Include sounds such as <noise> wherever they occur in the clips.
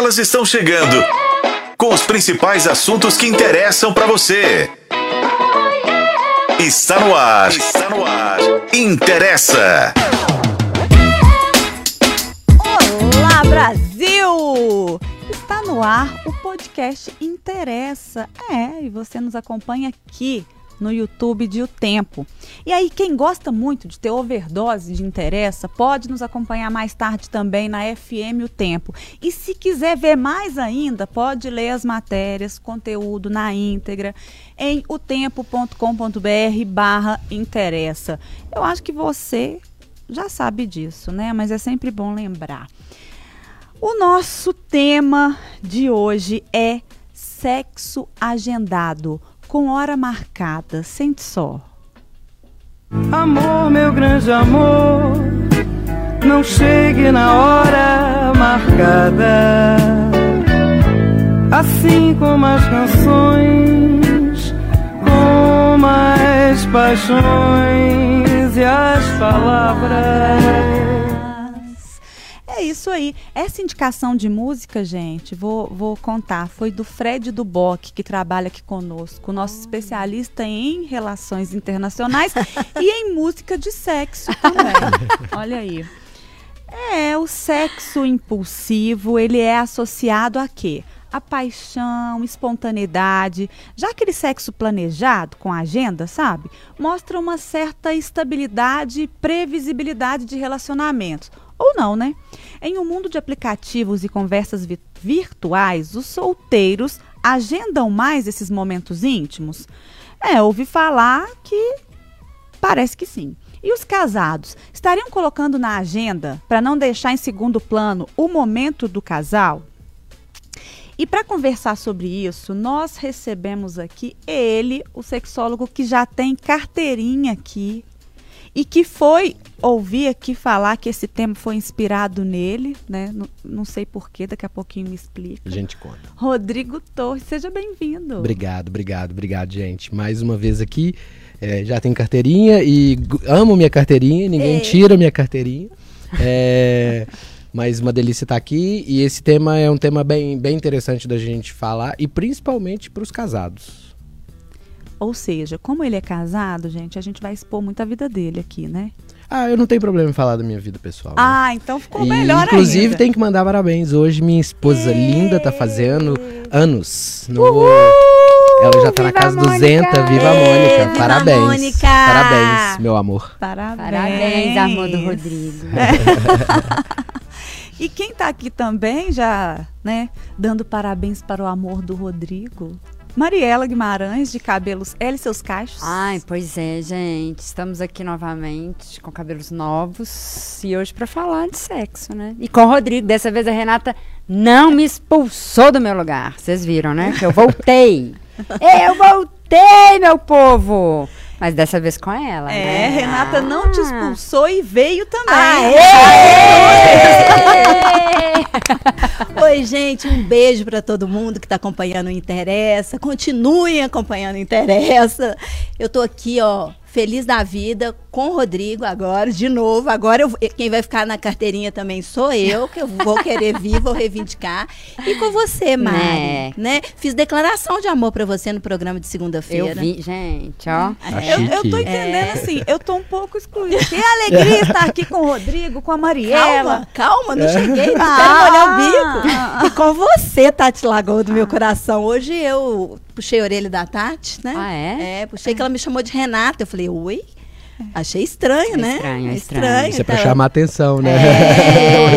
Elas estão chegando com os principais assuntos que interessam para você. Está no ar. Está no ar. Interessa. Olá, Brasil! Está no ar o podcast Interessa. É, e você nos acompanha aqui no YouTube de O Tempo. E aí, quem gosta muito de ter overdose de interessa, pode nos acompanhar mais tarde também na FM O Tempo. E se quiser ver mais ainda, pode ler as matérias, conteúdo na íntegra em otempo.com.br barra interessa. Eu acho que você já sabe disso, né? Mas é sempre bom lembrar. O nosso tema de hoje é sexo agendado com hora marcada. Sente só. Amor, meu grande amor, não chegue na hora marcada. Assim como as canções, como as paixões e as palavras. Isso aí. Essa indicação de música, gente, vou, vou contar, foi do Fred Duboc, que trabalha aqui conosco, nosso especialista em relações internacionais <laughs> e em música de sexo também. <laughs> Olha aí. É, o sexo impulsivo, ele é associado a quê? A paixão, espontaneidade. Já aquele sexo planejado, com agenda, sabe? Mostra uma certa estabilidade e previsibilidade de relacionamentos ou não, né? Em um mundo de aplicativos e conversas vi virtuais, os solteiros agendam mais esses momentos íntimos? É, ouvi falar que parece que sim. E os casados estariam colocando na agenda para não deixar em segundo plano o momento do casal? E para conversar sobre isso, nós recebemos aqui ele, o sexólogo que já tem carteirinha aqui e que foi ouvir aqui falar que esse tema foi inspirado nele, né? Não, não sei porquê, daqui a pouquinho me explica. A gente conta. Rodrigo Torres, seja bem-vindo. Obrigado, obrigado, obrigado, gente. Mais uma vez aqui, é, já tenho carteirinha e amo minha carteirinha, ninguém Ei. tira minha carteirinha. É, <laughs> mas uma delícia estar aqui e esse tema é um tema bem, bem interessante da gente falar e principalmente para os casados. Ou seja, como ele é casado, gente, a gente vai expor muito a vida dele aqui, né? Ah, eu não tenho problema em falar da minha vida pessoal. Né? Ah, então ficou e, melhor inclusive, ainda. tem que mandar parabéns. Hoje minha esposa linda tá fazendo anos. No... Ela já tá na casa 200. Viva a Mônica. Viva parabéns. Mônica. Parabéns, meu amor. Parabéns. Parabéns, amor do Rodrigo. <laughs> e quem tá aqui também já, né, dando parabéns para o amor do Rodrigo, Mariela Guimarães, de cabelos L seus cachos. Ai, pois é, gente. Estamos aqui novamente com cabelos novos e hoje para falar de sexo, né? E com o Rodrigo. Dessa vez a Renata não me expulsou do meu lugar. Vocês viram, né? Que eu voltei. <laughs> eu voltei, meu povo! Mas dessa vez com ela. É, né? Renata ah. não te expulsou e veio também. Aê! Aê! Oi, gente, um beijo para todo mundo que está acompanhando o Interessa. Continuem acompanhando o Interessa. Eu tô aqui, ó, feliz da vida com o Rodrigo agora, de novo. Agora eu, quem vai ficar na carteirinha também sou eu, que eu vou querer vir, vou reivindicar. E com você, Mari, né? né? Fiz declaração de amor para você no programa de segunda-feira. Eu vi, gente, ó. É. Eu, eu tô entendendo é. assim, eu tô um pouco excluída. Que alegria <laughs> estar aqui com o Rodrigo, com a Mariela. Calma, calma, não cheguei, não ah, quero molhar o bico. E com você, Tati Lagoa do meu coração. Hoje eu puxei a orelha da Tati, né? Ah, é? É, puxei que ela me chamou de Renata. Eu falei, oi? Achei estranho, é né? Estranho, é estranho. Isso é pra chamar atenção, né?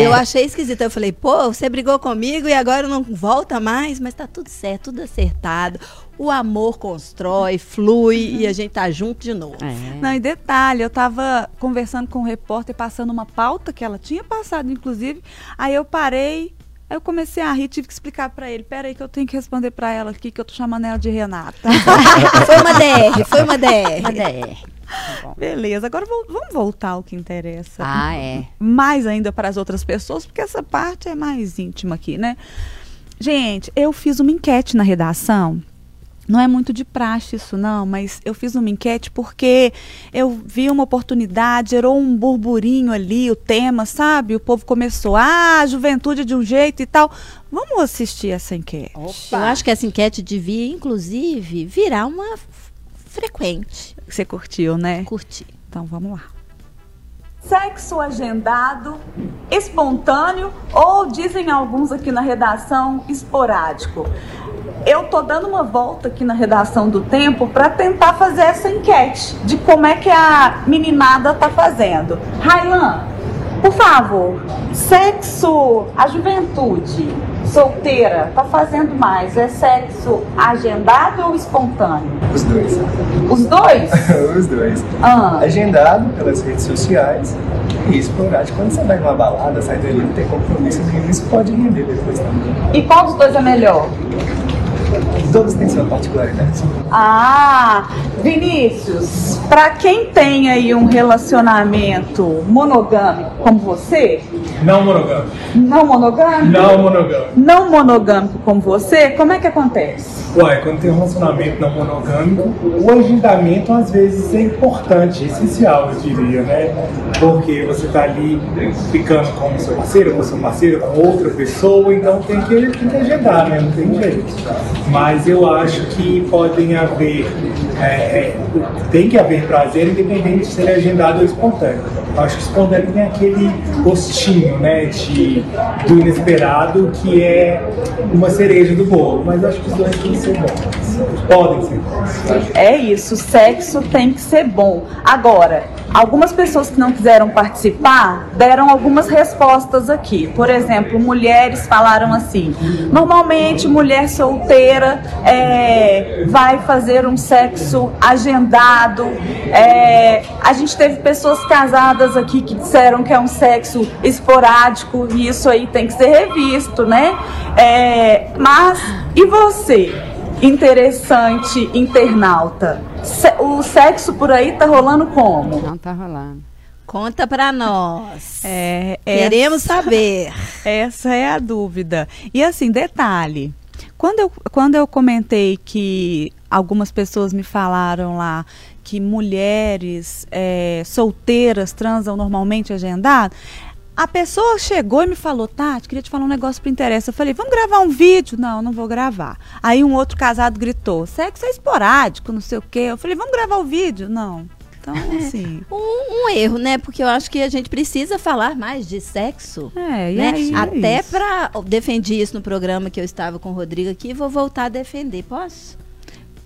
É, <laughs> eu, achei esquisito. Eu falei, pô, você brigou comigo e agora não volta mais, mas tá tudo certo, tudo acertado. O amor constrói, flui uhum. e a gente tá junto de novo. É. Não, e detalhe, eu tava conversando com um repórter, passando uma pauta que ela tinha passado, inclusive. Aí eu parei, Aí eu comecei a rir, tive que explicar para ele. Pera aí que eu tenho que responder para ela aqui, que eu tô chamando ela de Renata. <laughs> foi uma DR, foi uma DR. Uma DR. Tá Beleza, agora vamos voltar ao que interessa. Ah, é. Mais ainda para as outras pessoas, porque essa parte é mais íntima aqui, né? Gente, eu fiz uma enquete na redação Não é muito de praxe isso, não, mas eu fiz uma enquete porque eu vi uma oportunidade, gerou um burburinho ali, o tema, sabe? O povo começou, ah, a juventude de um jeito e tal. Vamos assistir essa enquete. Eu acho que essa enquete devia, inclusive, virar uma frequente. Você curtiu, né? Curtir. Então vamos lá. Sexo agendado, espontâneo ou dizem alguns aqui na redação esporádico. Eu tô dando uma volta aqui na redação do Tempo para tentar fazer essa enquete de como é que a meninada tá fazendo. Railan, por favor, sexo, a juventude solteira tá fazendo mais? É sexo agendado ou espontâneo? Os dois. Os dois? <laughs> Os dois. Ah. Agendado pelas redes sociais e esporádico. Quando você vai numa balada, sai dali, não tem compromisso nenhum, isso pode render depois também. E qual dos dois é melhor? Todos têm sua particularidade. Ah, Vinícius, para quem tem aí um relacionamento monogâmico como você, Não monogâmico. não monogâmico? Não monogâmico. Não monogâmico como você, como é que acontece? Uai, quando tem um relacionamento não monogâmico, o agendamento às vezes é importante, essencial, eu diria, né? Porque você tá ali ficando com o seu parceiro, com o seu parceiro, com outra pessoa, então tem que, tem que agendar, né? Não tem jeito. Mas eu acho que podem haver, é, é, tem que haver prazer independente de ser agendado ou espontâneo. Eu acho que espontâneo tem aquele gostinho, né, de, do inesperado que é uma cereja do bolo, mas eu acho que os dois têm que ser bons. Podem ser bons. É isso, sexo tem que ser bom. Agora, algumas pessoas que não quiseram participar deram algumas respostas aqui. Por exemplo, mulheres falaram assim: normalmente mulher solteira é, vai fazer um sexo agendado. É, a gente teve pessoas casadas aqui que disseram que é um sexo esporádico e isso aí tem que ser revisto, né? É, mas e você? interessante internauta. Se- o sexo por aí tá rolando como? Não tá rolando. Conta pra nós. É, Queremos saber. <laughs> Essa é a dúvida. E assim, detalhe. Quando eu, quando eu comentei que algumas pessoas me falaram lá que mulheres é, solteiras transam normalmente agendado, a pessoa chegou e me falou, Tati, queria te falar um negócio pro interesse. Eu falei, vamos gravar um vídeo? Não, não vou gravar. Aí um outro casado gritou, sexo é esporádico, não sei o quê. Eu falei, vamos gravar o vídeo? Não. Então, <laughs> assim. Um, um erro, né? Porque eu acho que a gente precisa falar mais de sexo. É, e né? aí, é Até isso. pra. Defendi isso no programa que eu estava com o Rodrigo aqui vou voltar a defender. Posso?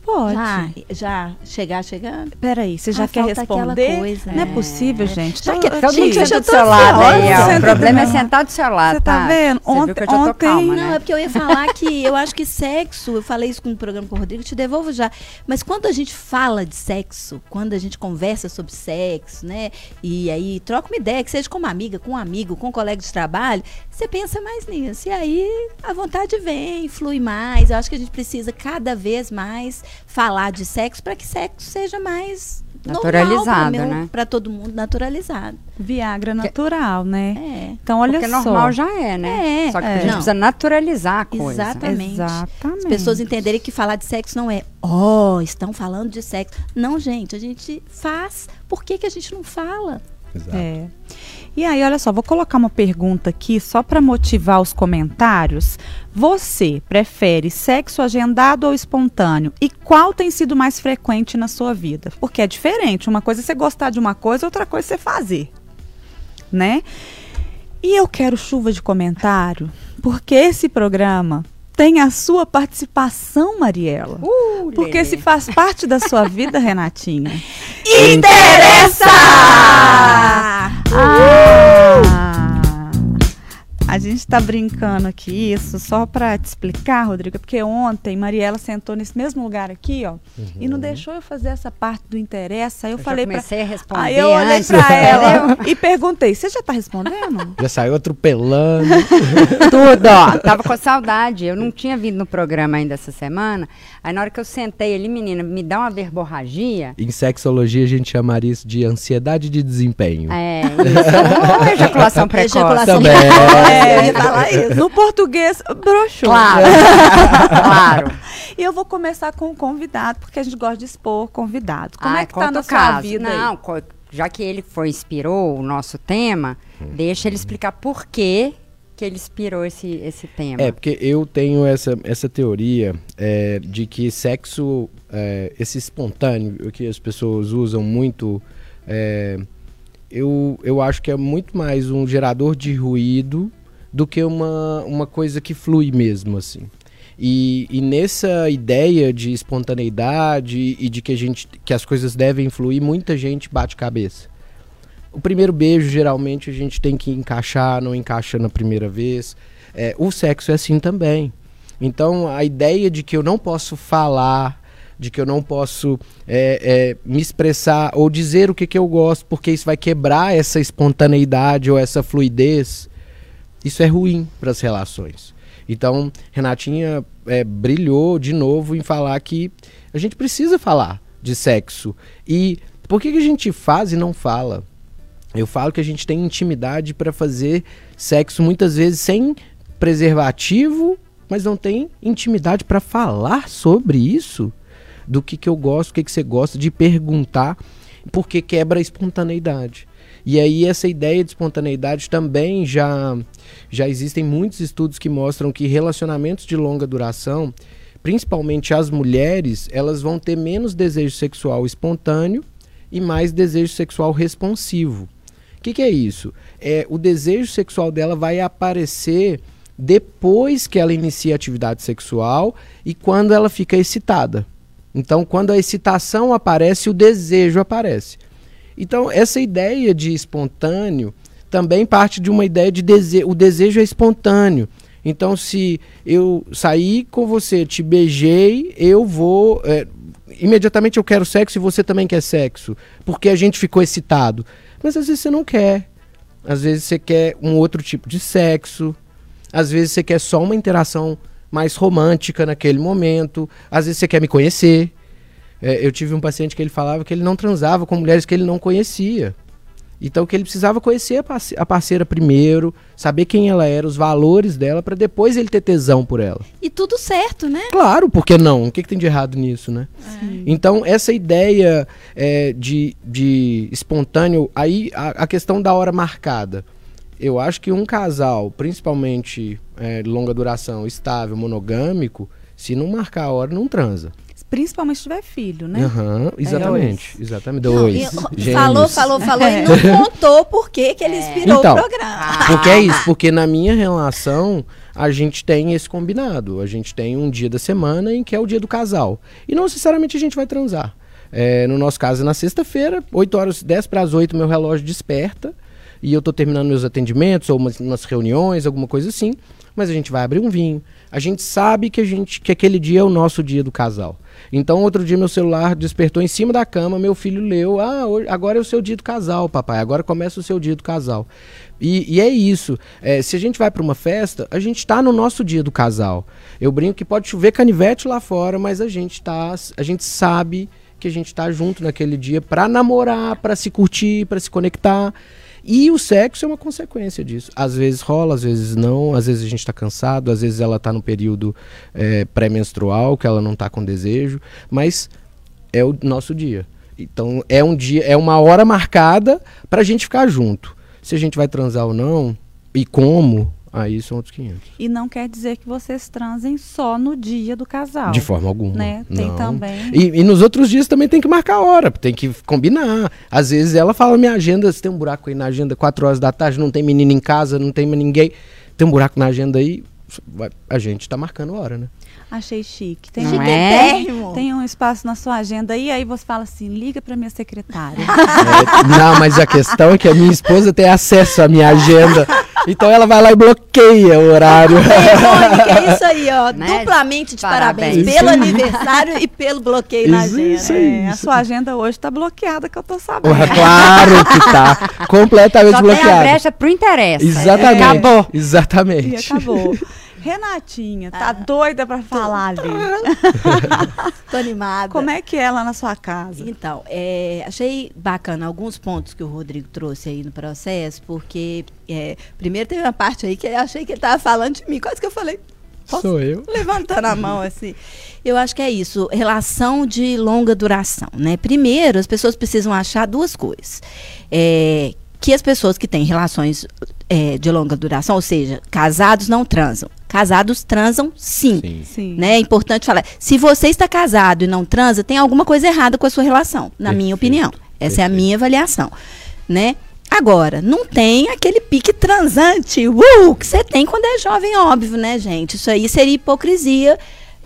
Pode. Já, já chegar chegando? Peraí, você já Ah, quer responder? coisa, Não é né? possível, gente. Que- Tia, Todo mundo senta do tô seu lado aí, ó. O problema é sentar do seu lado, Você tá vendo? Ontem- ontem- calma, Não, né? é porque eu ia falar <laughs> que eu acho que sexo, eu falei isso com o programa com o Rodrigo, te devolvo já. Mas quando a gente fala de sexo, quando a gente conversa sobre sexo, né? E aí troca uma ideia, que seja com uma amiga, com um amigo, com um colega de trabalho, você pensa mais nisso. E aí a vontade vem, flui mais. Eu acho que a gente precisa cada vez mais falar de sexo para que sexo seja mais Naturalizado, normal né? Para todo mundo, naturalizado. Viagra natural, né? É. Então, olha Porque só. normal já é, né? É, Só que é. a gente Não. precisa naturalizar a coisa. Exatamente. Exatamente. As pessoas entenderem que falar de sexo não é, ó, estão falando de sexo. Não, gente, a gente faz. Por que, que a gente não fala? Exato. É. E aí, olha só, vou colocar uma pergunta aqui só para motivar os comentários. Você prefere sexo agendado ou espontâneo? E qual tem sido mais frequente na sua vida? Porque é diferente. Uma coisa é você gostar de uma coisa, outra coisa é você fazer. Né? E eu quero chuva de comentário, porque esse programa tem a sua participação, Mariela. Uh, Porque se faz parte da sua vida, <laughs> Renatinha. Interessa! A gente tá brincando aqui, isso só pra te explicar, Rodrigo, porque ontem Mariela sentou nesse mesmo lugar aqui, ó, e não deixou eu fazer essa parte do interessa. Aí eu, Eu falei pra. comecei a responder Aí eu olhei pra <laughs> ela e perguntei: você já tá respondendo? <laughs> Já saiu atropelando. <laughs> Tudo, ó. Tava com saudade. Eu não tinha vindo no programa ainda essa semana. Aí na hora que eu sentei ali, menina, me dá uma verborragia. em sexologia a gente chamaria isso de ansiedade de desempenho. É, isso. Ou ejaculação precoce. Ejaculação Também. precoce. É, falar isso. No português, broxou. Claro. <laughs> claro. E eu vou começar com o convidado, porque a gente gosta de expor convidado. Como Ai, é que tá conta na o sua caso. vida aí? Não, co- já que ele foi inspirou o nosso tema, deixa ele explicar por que que ele inspirou esse, esse tema. É, porque eu tenho essa, essa teoria é, de que sexo, é, esse espontâneo, que as pessoas usam muito, é, eu, eu acho que é muito mais um gerador de ruído do que uma, uma coisa que flui mesmo, assim. E, e nessa ideia de espontaneidade e de que, a gente, que as coisas devem fluir, muita gente bate cabeça. O primeiro beijo, geralmente, a gente tem que encaixar, não encaixa na primeira vez. É, o sexo é assim também. Então, a ideia de que eu não posso falar, de que eu não posso é, é, me expressar ou dizer o que, que eu gosto, porque isso vai quebrar essa espontaneidade ou essa fluidez, isso é ruim para as relações. Então, Renatinha é, brilhou de novo em falar que a gente precisa falar de sexo. E por que, que a gente faz e não fala? Eu falo que a gente tem intimidade para fazer sexo muitas vezes sem preservativo, mas não tem intimidade para falar sobre isso. Do que, que eu gosto, o que, que você gosta, de perguntar, porque quebra a espontaneidade. E aí essa ideia de espontaneidade também já já existem muitos estudos que mostram que relacionamentos de longa duração, principalmente as mulheres, elas vão ter menos desejo sexual espontâneo e mais desejo sexual responsivo. O que, que é isso? É o desejo sexual dela vai aparecer depois que ela inicia a atividade sexual e quando ela fica excitada. Então, quando a excitação aparece, o desejo aparece. Então, essa ideia de espontâneo também parte de uma ideia de desejo. O desejo é espontâneo. Então, se eu sair com você, te beijei, eu vou. é, imediatamente eu quero sexo e você também quer sexo. Porque a gente ficou excitado. Mas às vezes você não quer. Às vezes você quer um outro tipo de sexo. Às vezes você quer só uma interação mais romântica naquele momento. Às vezes você quer me conhecer. É, eu tive um paciente que ele falava que ele não transava com mulheres que ele não conhecia. Então que ele precisava conhecer a parce- a parceira primeiro, saber quem ela era, os valores dela, para depois ele ter tesão por ela. E tudo certo, né? Claro, por que não? O que, que tem de errado nisso, né? Então, essa ideia é, de, de espontâneo, aí a, a questão da hora marcada. Eu acho que um casal, principalmente é, de longa duração, estável, monogâmico, se não marcar a hora, não transa. Principalmente se tiver filho, né? Aham, exatamente. Exatamente. Não, Dois. gêmeos. falou, falou, falou e não <laughs> contou por que que ele inspirou Então, o programa. <laughs> Porque é isso, porque na minha relação a gente tem esse combinado. A gente tem um dia da semana em que é o dia do casal. E não necessariamente a gente vai transar. É, no nosso caso, na sexta-feira, 8 horas, 10 para as 8, meu relógio desperta. E eu tô terminando meus atendimentos, ou umas, umas reuniões, alguma coisa assim. Mas a gente vai abrir um vinho. A gente sabe que, a gente, que aquele dia é o nosso dia do casal. Então, outro dia, meu celular despertou em cima da cama, meu filho leu: Ah, agora é o seu dia do casal, papai. Agora começa o seu dia do casal. E, e é isso. É, se a gente vai para uma festa, a gente está no nosso dia do casal. Eu brinco que pode chover canivete lá fora, mas a gente tá, a gente sabe que a gente tá junto naquele dia para namorar, para se curtir, para se conectar. E o sexo é uma consequência disso. Às vezes rola, às vezes não, às vezes a gente está cansado, às vezes ela está no período é, pré-menstrual, que ela não está com desejo, mas é o nosso dia. Então é um dia, é uma hora marcada para a gente ficar junto. Se a gente vai transar ou não e como, aí são outros 500. E não quer dizer que vocês transem só no dia do casal. De forma alguma. Né? Tem não. também. E, e nos outros dias também tem que marcar a hora, tem que combinar. Às vezes ela fala, minha agenda, se tem um buraco aí na agenda, 4 horas da tarde, não tem menino em casa, não tem ninguém, tem um buraco na agenda aí, a gente tá marcando hora, né? Achei chique. Tem, Não um- é? Tem um espaço na sua agenda aí, aí você fala assim, liga pra minha secretária. <laughs> É, não, mas a questão é que a minha esposa tem acesso à minha agenda, então ela vai lá e bloqueia o horário. Mônica, é isso aí, ó. Né? Duplamente de parabéns, Parabéns. pelo aniversário e pelo bloqueio na Isso, agenda. isso. É, a sua agenda hoje tá bloqueada, que eu tô sabendo. Porra, claro que tá completamente Só tem a bloqueado. brecha pro interesse. Exatamente. Acabou. E Exatamente. acabou. Renatinha, tá doida pra falar ali. <laughs> Tô animada. Como é que é lá na sua casa? Então, é, achei bacana alguns pontos que o Rodrigo trouxe aí no processo, porque é, primeiro teve uma parte aí que eu achei que ele estava falando de mim, quase que eu falei, Posso? Sou eu. levantando a mão <laughs> assim. Eu acho que é isso, relação de longa duração, né? Primeiro, as pessoas precisam achar duas coisas. É, que as pessoas que têm relações é, de longa duração, ou seja, casados não transam. Casados transam sim. Sim. Sim. Né? É importante falar. Se você está casado e não transa, tem alguma coisa errada com a sua relação, na minha Perfeito. opinião. Essa é a Perfeito. minha avaliação, né? Agora, não tem aquele pique transante, uh, que você tem quando é jovem, óbvio, né, gente? Isso aí seria hipocrisia.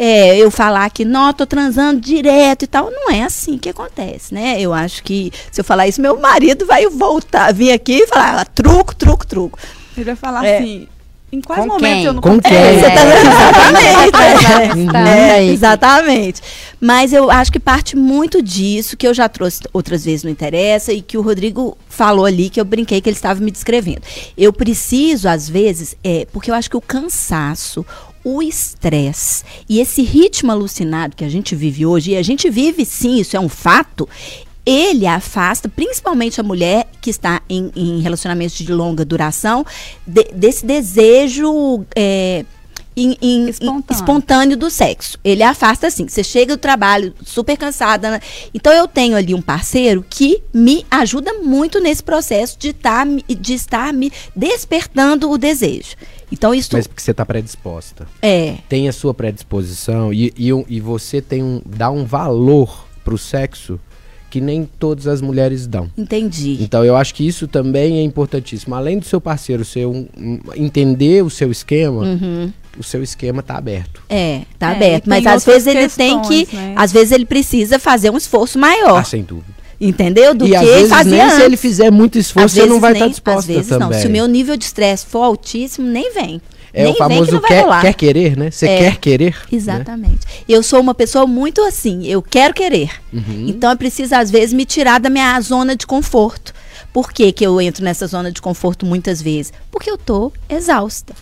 É, eu falar que, não, tô transando direto e tal. Não é assim que acontece, né? Eu acho que, se eu falar isso, meu marido vai voltar, vir aqui e falar, ah, truco, truco, truco. Ele vai falar É. assim, em quais Com momentos quem? eu não Com quem? É, você tá exatamente. Bastante. É, exatamente. Mas eu acho que parte muito disso, que eu já trouxe outras vezes no Interessa, e que o Rodrigo falou ali, que eu brinquei que ele estava me descrevendo. Eu preciso, às vezes, é, porque eu acho que o cansaço, o estresse e esse ritmo alucinado que a gente vive hoje, e a gente vive sim, isso é um fato, ele afasta, principalmente a mulher que está em, em relacionamentos de longa duração, de- desse desejo é, em- em- Espontâneo. espontâneo do sexo. Ele afasta assim. Você chega do trabalho super cansada. né? Então eu tenho ali um parceiro que me ajuda muito nesse processo de, tá, de estar me despertando o desejo. Então isso Mas porque você tá predisposta. é. Tem a sua predisposição e, e, e você tem um, dá um valor pro sexo que nem todas as mulheres dão. Entendi. Então eu acho que isso também é importantíssimo. Além do seu parceiro ser um, um- entender o seu esquema, Uhum. o seu esquema tá aberto. É, tá É, aberto. Mas às vezes outras ele tem que. questões, né? Às vezes ele precisa fazer um esforço maior. Ah, sem dúvida. Entendeu? Do e que às vezes fazer nem antes. se ele fizer muito esforço, você não vai estar nem- disposta Às vezes também. não. Se o meu nível de estresse for altíssimo, nem vem. É nem o que famoso vai quer, quer querer, né? Você É. quer querer. né? Exatamente. Eu sou uma pessoa muito assim, eu quero querer. Uhum. Então eu preciso, às vezes, me tirar da minha zona de conforto. Por que, que eu entro nessa zona de conforto muitas vezes? Porque eu tô exausta.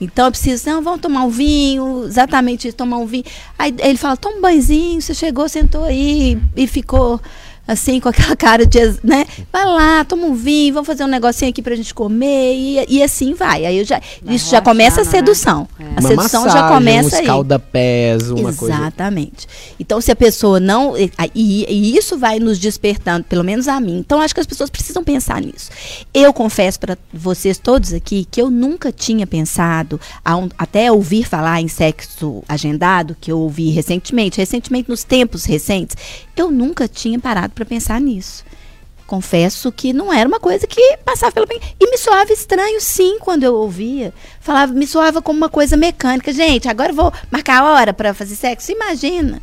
Então eu preciso, não, vamos tomar um vinho, exatamente isso, tomar um vinho. Aí ele fala, toma um banhozinho, você chegou, sentou aí e ficou assim, com aquela <laughs> cara de, né? Vai lá, toma um vinho, vamos fazer um negocinho aqui pra gente comer e, e assim vai. Aí eu já, Vai isso já começa a né? sedução. É. A Uma sedução já massagem, começa um aí. escalda-pés, uma coisa. Exatamente. Então, se a pessoa não. E, e- e isso vai nos despertando, pelo menos a mim. Então, acho que as pessoas precisam pensar nisso. Eu confesso para vocês todos aqui que eu nunca tinha pensado, a um- até ouvir falar em sexo agendado, que eu ouvi recentemente, recentemente, nos tempos recentes, eu nunca tinha parado para pensar nisso. Confesso que não era uma coisa que passava pelo bem. E me soava estranho, sim, quando eu ouvia. Falava, me soava como uma coisa mecânica. Gente, agora vou marcar a hora para fazer sexo. Imagina.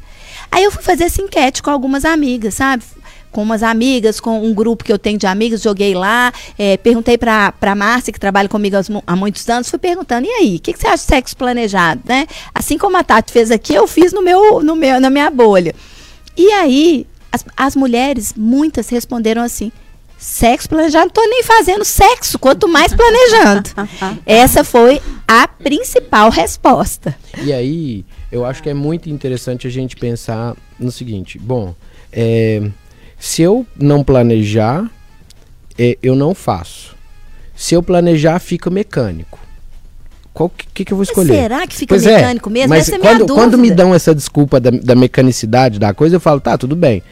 Aí eu fui fazer essa enquete com algumas amigas, sabe? Com umas amigas, com um grupo que eu tenho de amigas, joguei lá, eh, perguntei pra, pra Márcia, que trabalha comigo há muitos anos, fui perguntando, e aí, o que, que você acha de sexo planejado, né? Assim como a Tati fez aqui, eu fiz no meu, no meu, na minha bolha. E aí, as, as mulheres, muitas responderam assim: sexo planejado, não tô nem fazendo sexo, quanto mais planejando. <laughs> Essa foi a principal resposta. E aí, eu acho que é muito interessante a gente pensar no seguinte: bom, é, se eu não planejar, é, eu não faço. Se eu planejar, fica mecânico. Qual que, que, que eu vou Mas escolher? será que fica Pois é, mecânico mesmo? Mas Essa é a minha quando, dúvida. quando me dão essa desculpa da, da mecanicidade da coisa, eu falo, tá, tudo bem.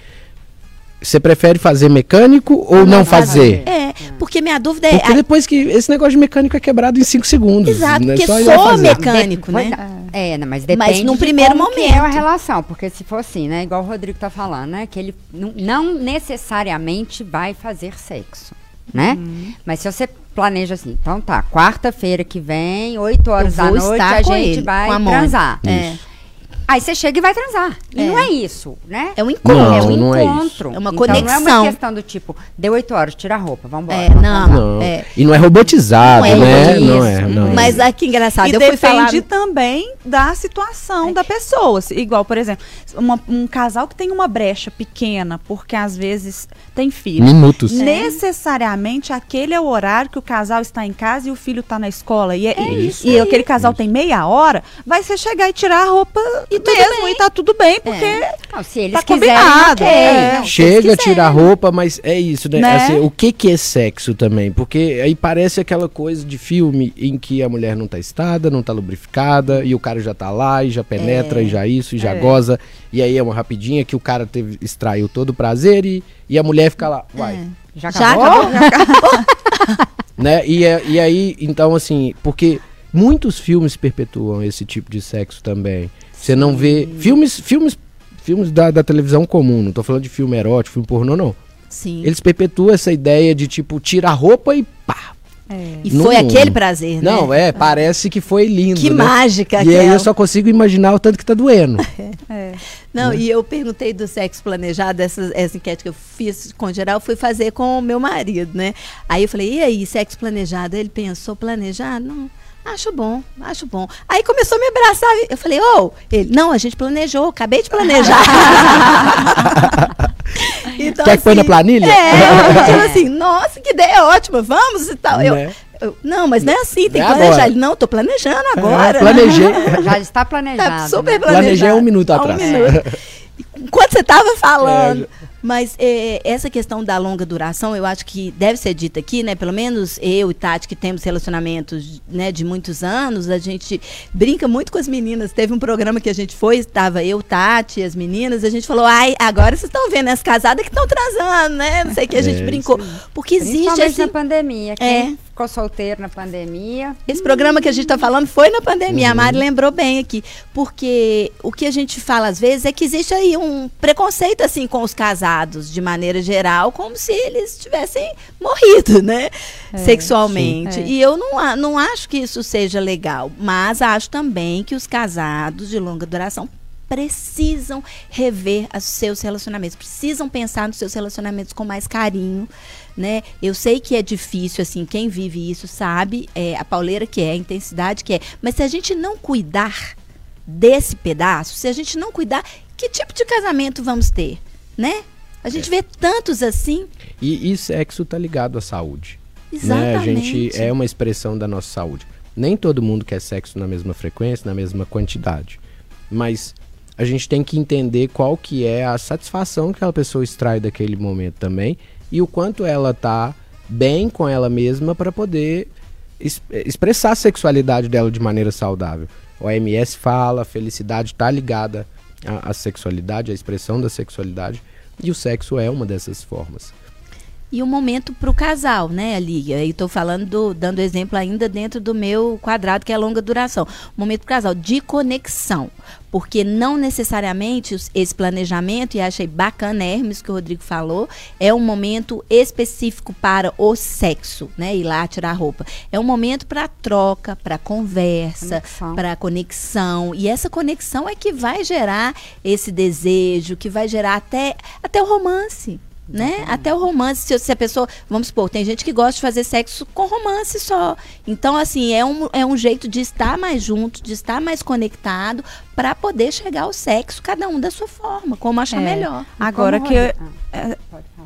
Você prefere fazer mecânico ou não, fazer? É, porque minha dúvida é. Porque depois que esse negócio de mecânico é quebrado em 5 segundos. Exato, né? porque Só fazer. mecânico, né? É, né, mas depende num de primeiro que é a momento. relação, porque se for assim, né, igual o Rodrigo tá falando, né, que ele não, não necessariamente vai fazer sexo, né? Uhum. Mas se você planeja assim, então tá, quarta-feira que vem, 8 horas da noite, a gente ele, vai a transar. É. Aí você chega e vai transar. E É. não é isso, né? É um encontro. Não, é um não é encontro. É uma Então, Não é conexão. uma questão do tipo, deu oito horas, tira a roupa, vambora. É, vamos não. Não. é. E não é robotizado, Não é né? isso. Não é, não é. Mas aqui engraçado, E eu fui falar. depende também da situação da pessoa. Igual, por exemplo, uma- um casal que tem uma brecha pequena, porque às vezes tem filho. Minutos. Necessariamente aquele é o horário que o casal está em casa e o filho está na escola. E, é, e- isso, e é aquele casal tem meia hora, vai ser chegar e tirar a roupa E tudo mesmo bem. e tá tudo bem, porque Não, se eles Tá quiserem, combinado, ok. é. Não, Chega, tira a roupa, mas é isso, né? Né? Assim, o que que é sexo também? Porque aí parece aquela coisa de filme em que a mulher não tá estada, não tá lubrificada, e o cara já tá lá, e já penetra, e já isso, e já goza. E aí é uma rapidinha que o cara teve, extraiu todo o prazer e, e a mulher fica lá, uai. Já Já acabou? acabou? <laughs> né? E, é- e aí, então, assim, porque muitos filmes perpetuam esse tipo de sexo também. Você não vê. Filmes, filmes, filmes da, da televisão comum, não tô falando de filme erótico, filme pornô, não. Sim. Eles perpetuam essa ideia de tipo, tira a roupa e pá. E Não- foi aquele prazer, né? Não, é, parece que foi lindo. Que né? mágica E aí eu só consigo imaginar o tanto que tá doendo. <laughs> Não, e eu perguntei do sexo planejado, essa, essa enquete que eu fiz com geral, eu fui fazer com o meu marido, né? Aí eu falei, e aí, sexo planejado? Ele pensou, planejado? Não. Acho bom, acho bom. Aí começou a me abraçar. Eu falei, ô, ele, não, a gente planejou, acabei de planejar. <laughs> <laughs> então, Quer que põe na planilha? É, tipo <laughs> assim, nossa, que ideia ótima, vamos e tal. Eu, Né? eu, não, mas não é assim, tem É que planejar. agora. Ele, não, tô planejando agora. É, planejei. <laughs> Já está planejado. Tá super né? planejado. Planejei um minuto atrás. minuto. <laughs> Enquanto você estava falando. É, Mas é, essa questão da longa duração, eu acho que deve ser dita aqui, né? Pelo menos eu e Tati, que temos relacionamentos né, de muitos anos, a gente brinca muito com as meninas. Teve um programa que a gente foi, estava eu, Tati, as meninas, a gente falou, ai, agora vocês estão vendo as casadas que estão transando, né? Não sei o que, a gente É, brincou. Porque existe esse, na pandemia. É. Ficou solteiro na pandemia. esse programa que a gente está falando foi na pandemia. Uhum. A Mari lembrou bem aqui. Porque o que a gente fala às vezes é que existe aí um preconceito assim com os casados, de maneira geral, como se eles tivessem morrido, né? Sexualmente. sim. É. E eu não, não acho que isso seja legal. Mas acho também que os casados de longa duração precisam rever os seus relacionamentos, precisam pensar nos seus relacionamentos com mais carinho, né? Eu sei que é difícil, assim, quem vive isso sabe, é, a pauleira que é, a intensidade que é, mas se a gente não cuidar desse pedaço, se a gente não cuidar, que tipo de casamento vamos ter, né? A gente vê tantos assim, E, e sexo tá ligado à saúde. Né? A exatamente. gente é uma expressão da nossa saúde. Nem todo mundo quer sexo na mesma frequência, na mesma quantidade. Mas a gente tem que entender qual que é a satisfação que aquela pessoa extrai daquele momento também e o quanto ela tá bem com ela mesma para poder es- expressar a sexualidade dela de maneira saudável. O OMS fala, a felicidade está ligada à, à sexualidade, à expressão da sexualidade, e o sexo é uma dessas formas. E um momento para o casal, né, ali. Aí estou falando, do- dando exemplo ainda dentro do meu quadrado, que é a longa duração. Momento para o casal de conexão. Porque não necessariamente esse planejamento, e achei bacana, Hermes, que o Rodrigo falou, é um momento específico para o sexo, né? Ir lá tirar a roupa. É um momento para troca, para conversa, para conexão. E essa conexão é que vai gerar esse desejo, que vai gerar até, até o romance. Né? Até o romance, se, se a pessoa, vamos supor, tem gente que gosta de fazer sexo com romance só. Então, assim, é um, é um jeito de estar mais junto, de estar mais conectado, para poder chegar ao sexo, cada um da sua forma, como achar É. melhor. Agora Como que eu- é.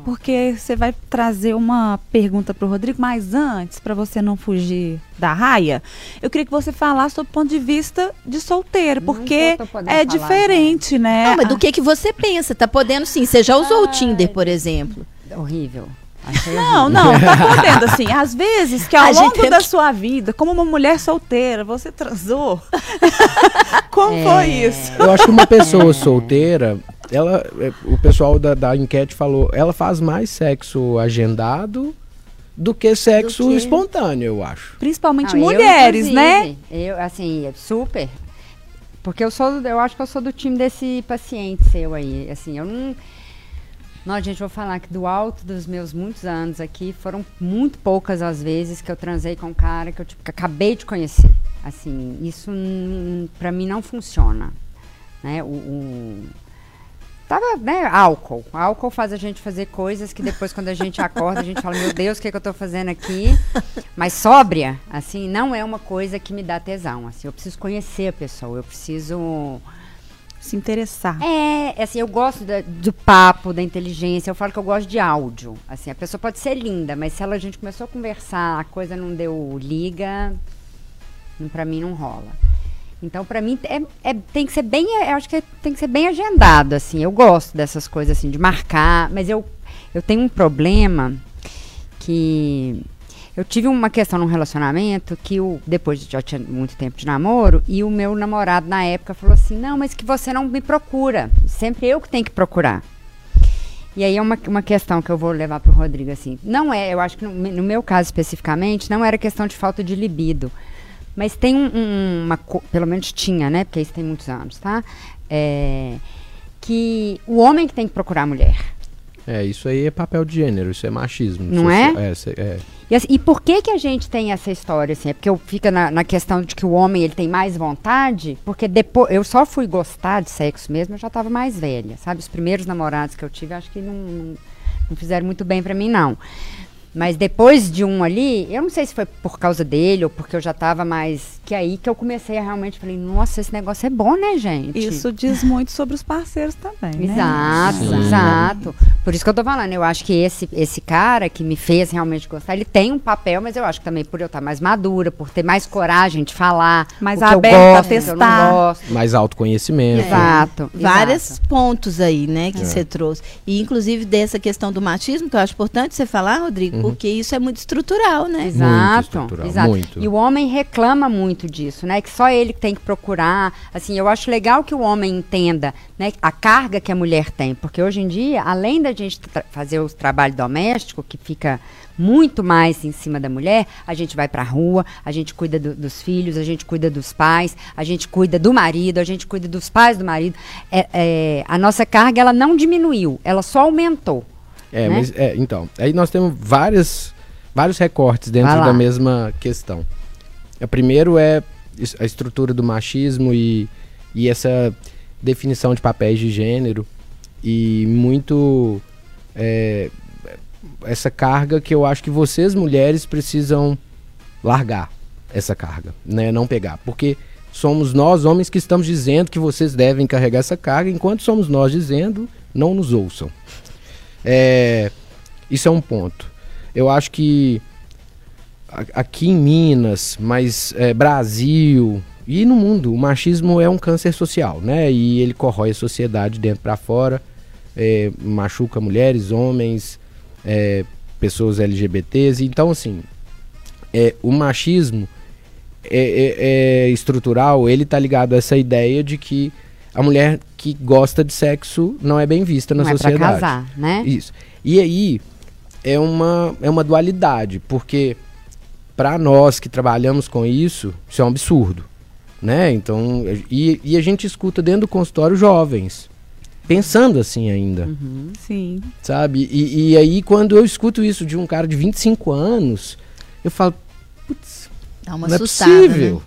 Porque você vai trazer uma pergunta para o Rodrigo, mas antes, para você não fugir da raia, eu queria que você falasse do ponto de vista de solteiro, Não porque é falar, diferente, né? Não, mas do que, que você pensa? Tá podendo sim. Você já usou o Ai. Tinder, por exemplo. Horrível. <laughs> Achei Não, horrível. não, tá <laughs> podendo, assim, às vezes que ao A longo da que- sua vida, como uma mulher solteira, você transou. <laughs> como foi isso? Eu acho que uma pessoa solteira, ela, é, o pessoal da, da enquete falou, ela faz mais sexo agendado do que sexo Do que- espontâneo, eu acho. Principalmente Não, eu, mulheres, né? Eu, assim, super. Porque eu sou, do- eu acho que eu sou do time desse paciente seu aí. Assim, eu não. Não, gente, vou falar que do alto dos meus muitos anos aqui, foram muito poucas as vezes que eu transei com um cara que eu tipo, que acabei de conhecer. Assim, isso pra mim não funciona. né? O, o- Tava, né, álcool. Álcool faz a gente fazer coisas que depois, quando a gente acorda, a gente fala, meu Deus, o que, é que eu tô fazendo aqui? Mas sóbria, assim, não é uma coisa que me dá tesão. Assim, eu preciso conhecer a pessoa, eu preciso. Se interessar. É, assim, eu gosto da- do papo, da inteligência. Eu falo que eu gosto de áudio. Assim, a pessoa pode ser linda, mas se ela, a gente começou a conversar, a coisa não deu liga, pra mim não rola. Então, pra mim, é, é- tem que ser bem, eu acho que tem que ser bem agendado, assim. Eu gosto dessas coisas, assim, de marcar, mas eu, eu tenho um problema que eu tive uma questão num relacionamento que o, depois de já tinha muito tempo de namoro, e o meu namorado na época falou assim: "Não, mas que você não me procura. Sempre eu que tenho que procurar". E aí é uma, uma questão que eu vou levar pro Rodrigo assim. Não é, eu acho que no, no meu caso especificamente, não era questão de falta de libido. Mas tem um, um- uma, pelo menos tinha, né? Porque isso tem muitos anos, tá? É, que o homem que tem que procurar a mulher. É, isso aí é papel de gênero, isso é machismo. Não é? É, cê- é. E, assim, e por que que a gente tem essa história assim? É porque eu fica na, na questão de que o homem ele tem mais vontade, porque depois eu só fui gostar de sexo mesmo, eu já estava mais velha, sabe? Os primeiros namorados que eu tive, acho que não, não, não fizeram muito bem para mim não. Mas depois de um ali, eu não sei se foi por causa dele ou porque eu já estava mais que aí que eu comecei a realmente falei, nossa, esse negócio é bom, né, gente? Isso diz muito sobre os parceiros também, né? Exato, Sim. exato. Por isso que eu tô falando, eu acho que esse, esse cara que me fez realmente gostar, ele tem um papel, mas eu acho que também por eu estar mais madura, por ter mais coragem de falar, Mais o que eu aberta a gosto, eu testar. não gosto. Mais autoconhecimento. Exato. Vários exato. pontos aí, né, É. que você trouxe. E inclusive dessa questão do machismo, que eu acho importante você falar, Rodrigo, Uhum. Porque isso é muito estrutural, né? Exato, estrutural, exato. muito. E o homem reclama muito disso, né? Que só ele que tem que procurar. Assim, eu acho legal que o homem entenda, né, a carga que a mulher tem, porque hoje em dia, além da gente fazer o trabalho doméstico, que fica muito mais em cima da mulher, a gente vai pra rua, a gente cuida do- dos filhos, a gente cuida dos pais, a gente cuida do marido, a gente cuida dos pais do marido. É, é, a nossa carga ela não diminuiu, ela só aumentou. É, né? mas é, então, aí nós temos várias, vários recortes dentro da mesma questão. O primeiro é a estrutura do machismo e, e essa definição de papéis de gênero e muito é, essa carga que eu acho que vocês mulheres precisam largar essa carga, né, não pegar, porque somos nós homens que estamos dizendo que vocês devem carregar essa carga, enquanto somos nós dizendo não nos ouçam. É, isso é um ponto. Eu acho que aqui em Minas, mas é, Brasil e no mundo, o machismo é um câncer social, né? E ele corrói a sociedade dentro para fora, é, machuca mulheres, homens, é, pessoas LGBTs. Então, assim, é, o machismo é, é- é estrutural, ele tá ligado a essa ideia de que a mulher que gosta de sexo não é bem vista na não é sociedade. pra casar, né? Isso. E aí é uma, é uma dualidade, porque para nós que trabalhamos com isso, isso é um absurdo. Né? Então, e, e a gente escuta dentro do consultório jovens pensando assim ainda, Sim. sabe? E, e aí quando eu escuto isso de um cara de 25 anos, eu falo, putz, Dá uma não é assustada, possível. né?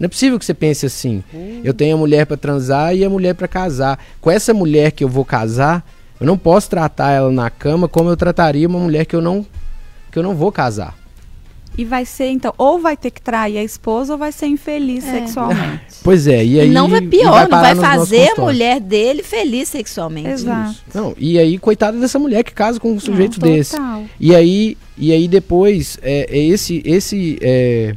Não é possível que você pense assim. Eu tenho a mulher pra transar e a mulher pra casar. Com essa mulher que eu vou casar, eu não posso tratar ela na cama como eu trataria uma mulher que eu não que eu não vou casar. E vai ser, então, ou vai ter que trair a esposa ou vai ser infeliz É. sexualmente. <laughs> Pois é, e E aí não vai e pior, não vai nos nossos fazer a mulher dele feliz sexualmente. Exato. Não, e aí coitada dessa mulher que casa com um sujeito Não, desse. E aí, e aí depois, é, é esse, esse, é,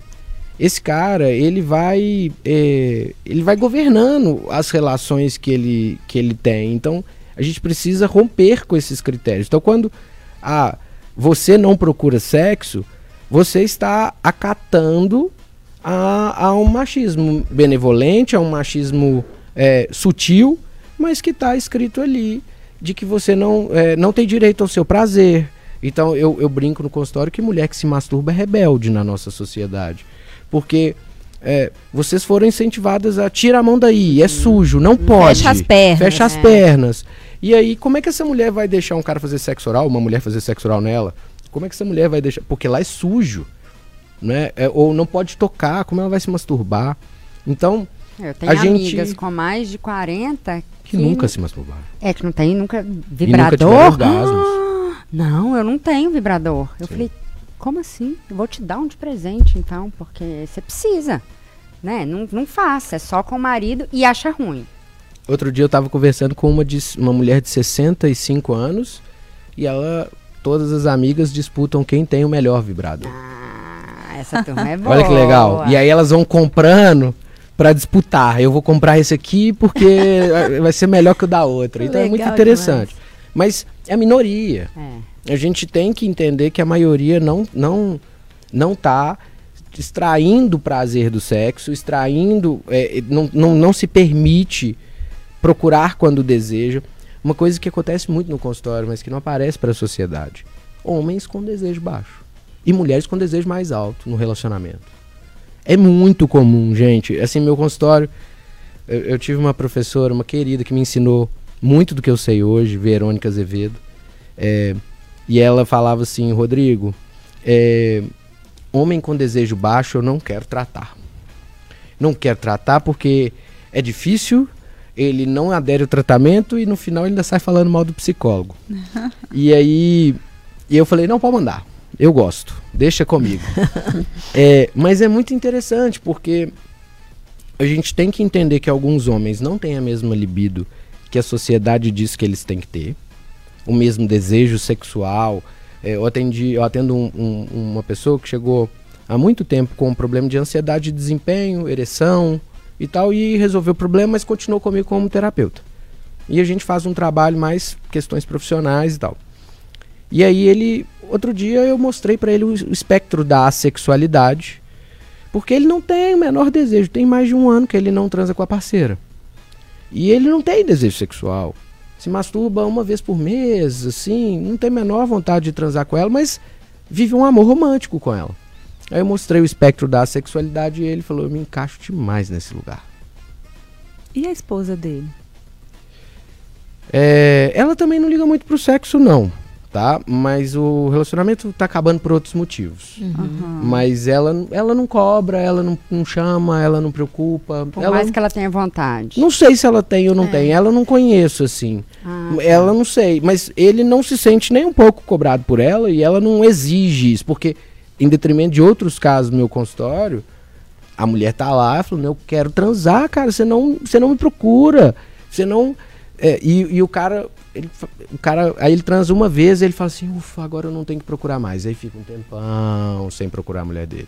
esse cara, ele vai, é, ele vai governando as relações que ele, que ele tem. Então, a gente precisa romper com esses critérios. Então, quando ah, você não procura sexo, você está acatando a, a um machismo benevolente, a um machismo é, sutil, mas que está escrito ali de que você não, é, não tem direito ao seu prazer. Então eu, eu brinco no consultório que mulher que se masturba é rebelde na nossa sociedade. Porque é, vocês foram incentivadas a tirar a mão daí, é sujo, não pode. Fecha as pernas. Fecha as É. pernas. E aí, como é que essa mulher vai deixar um cara fazer sexo oral, uma mulher fazer sexo oral nela? Como é que essa mulher vai deixar? Porque lá é sujo, né? É, ou não pode tocar, como ela vai se masturbar? Então, Eu tenho A gente- amigas com mais de 40 Que nunca se masturbaram. É que não tem nunca E nunca vibrador. tiveram orgasmos. Ah, <gasps> Não, eu não tenho vibrador. Eu Sim. falei, como assim? Eu vou te dar um de presente, então, porque você precisa. Né? Não, não faça, é só com o marido e acha ruim. Outro dia eu tava conversando com uma, de, uma mulher de 65 anos e ela, todas as amigas disputam quem tem o melhor vibrador. Ah, essa <laughs> turma é boa. Olha que legal. E aí elas vão comprando pra disputar. Eu vou comprar esse aqui porque <laughs> vai ser melhor que o da outra. Então é muito Legal interessante. Mas é a minoria. É. A gente tem que entender que a maioria não não não tá extraindo o prazer do sexo, extraindo, é, não, não, não se permite procurar quando deseja. Uma coisa que acontece muito no consultório, mas que não aparece para a sociedade. Homens com desejo baixo e mulheres com desejo mais alto no relacionamento. É muito comum, gente. Assim, meu consultório, eu, eu tive uma professora, uma querida, que me ensinou muito do que eu sei hoje, Verônica Azevedo. É, e ela falava assim, Rodrigo, é, homem com desejo baixo eu não quero tratar. Não quero tratar porque é difícil, ele não adere ao tratamento e no final ele ainda sai falando mal do psicólogo. <laughs> e aí e eu falei, não, pode mandar. Eu gosto, deixa comigo. <laughs> É, mas é muito interessante porque a gente tem que entender que alguns homens não têm a mesma libido que a sociedade diz que eles têm que ter, o mesmo desejo sexual. É, eu, atendi, eu atendo um- um- uma pessoa que chegou há muito tempo com um problema de ansiedade de desempenho, ereção e tal, e resolveu o problema, mas continuou comigo como terapeuta. E a gente faz um trabalho mais questões profissionais e tal. E aí ele, outro dia eu mostrei pra ele o espectro da assexualidade, porque ele não tem o menor desejo, tem mais de um ano que ele não transa com a parceira. E ele não tem desejo sexual. Se masturba uma vez por mês, assim, não tem a menor vontade de transar com ela, mas vive um amor romântico com ela. Aí eu mostrei o espectro da sexualidade e ele falou: Eu me encaixo demais nesse lugar. E a esposa dele? É, ela também não liga muito pro sexo, não, tá? Mas o relacionamento tá acabando por outros motivos. Aham. Mas ela, ela não cobra, ela não, não chama, ela não preocupa. Por ela mais que ela tenha vontade. Não sei se ela tem ou não tem, ela não conheço, assim. Ah, Ela não sei, mas ele não se sente nem um pouco cobrado por ela e ela não exige isso, porque em detrimento de outros casos no meu consultório, a mulher tá lá falando, eu quero transar, cara, você não, você não me procura, você não... é, e, e o cara, ele, o cara, aí ele transa uma vez e ele fala assim, ufa, agora eu não tenho que procurar mais. Aí fica um tempão sem procurar a mulher dele.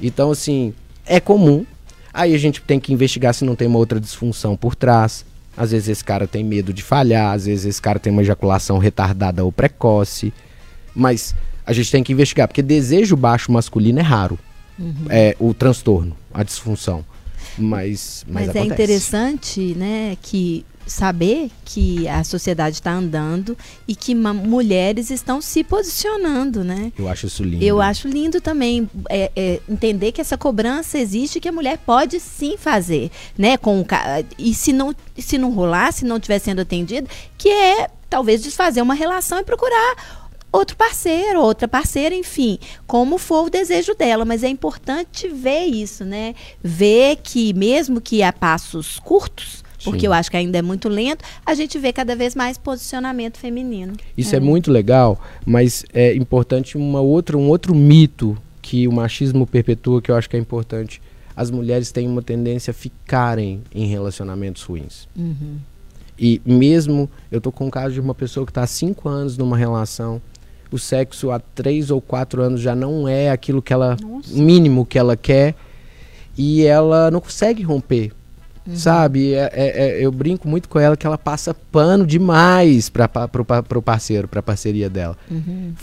Então, assim, é comum. Aí a gente tem que investigar se não tem uma outra disfunção por trás. Às vezes esse cara tem medo de falhar, às vezes esse cara tem uma ejaculação retardada ou precoce. Mas a gente tem que investigar, porque desejo baixo masculino é raro. É o transtorno, a disfunção. Mas, mas, Mas, é interessante, né, que saber que a sociedade está andando e que mulheres estão se posicionando, né? Eu acho isso lindo. Eu acho lindo também é, é, entender que essa cobrança existe e que a mulher pode sim fazer, né? Com e se não se não rolar, se não estiver sendo atendida, que é talvez desfazer uma relação e procurar outro parceiro, outra parceira, enfim, como for o desejo dela, mas é importante ver isso, né? Ver que mesmo que a passos curtos, porque Sim. eu acho que ainda é muito lento, a gente vê cada vez mais posicionamento feminino. Isso é. muito legal, mas é importante uma outra, um outro mito que o machismo perpetua que eu acho que é importante. As mulheres têm uma tendência a ficarem em relacionamentos ruins. E mesmo, eu tô com o caso de uma pessoa que está há cinco anos numa relação, o sexo há três ou quatro anos já não é aquilo que ela, mínimo que ela quer, e ela não consegue romper. Sabe? É- é- é- eu brinco muito com ela que ela passa pano demais para pro, pro parceiro, pra parceria dela.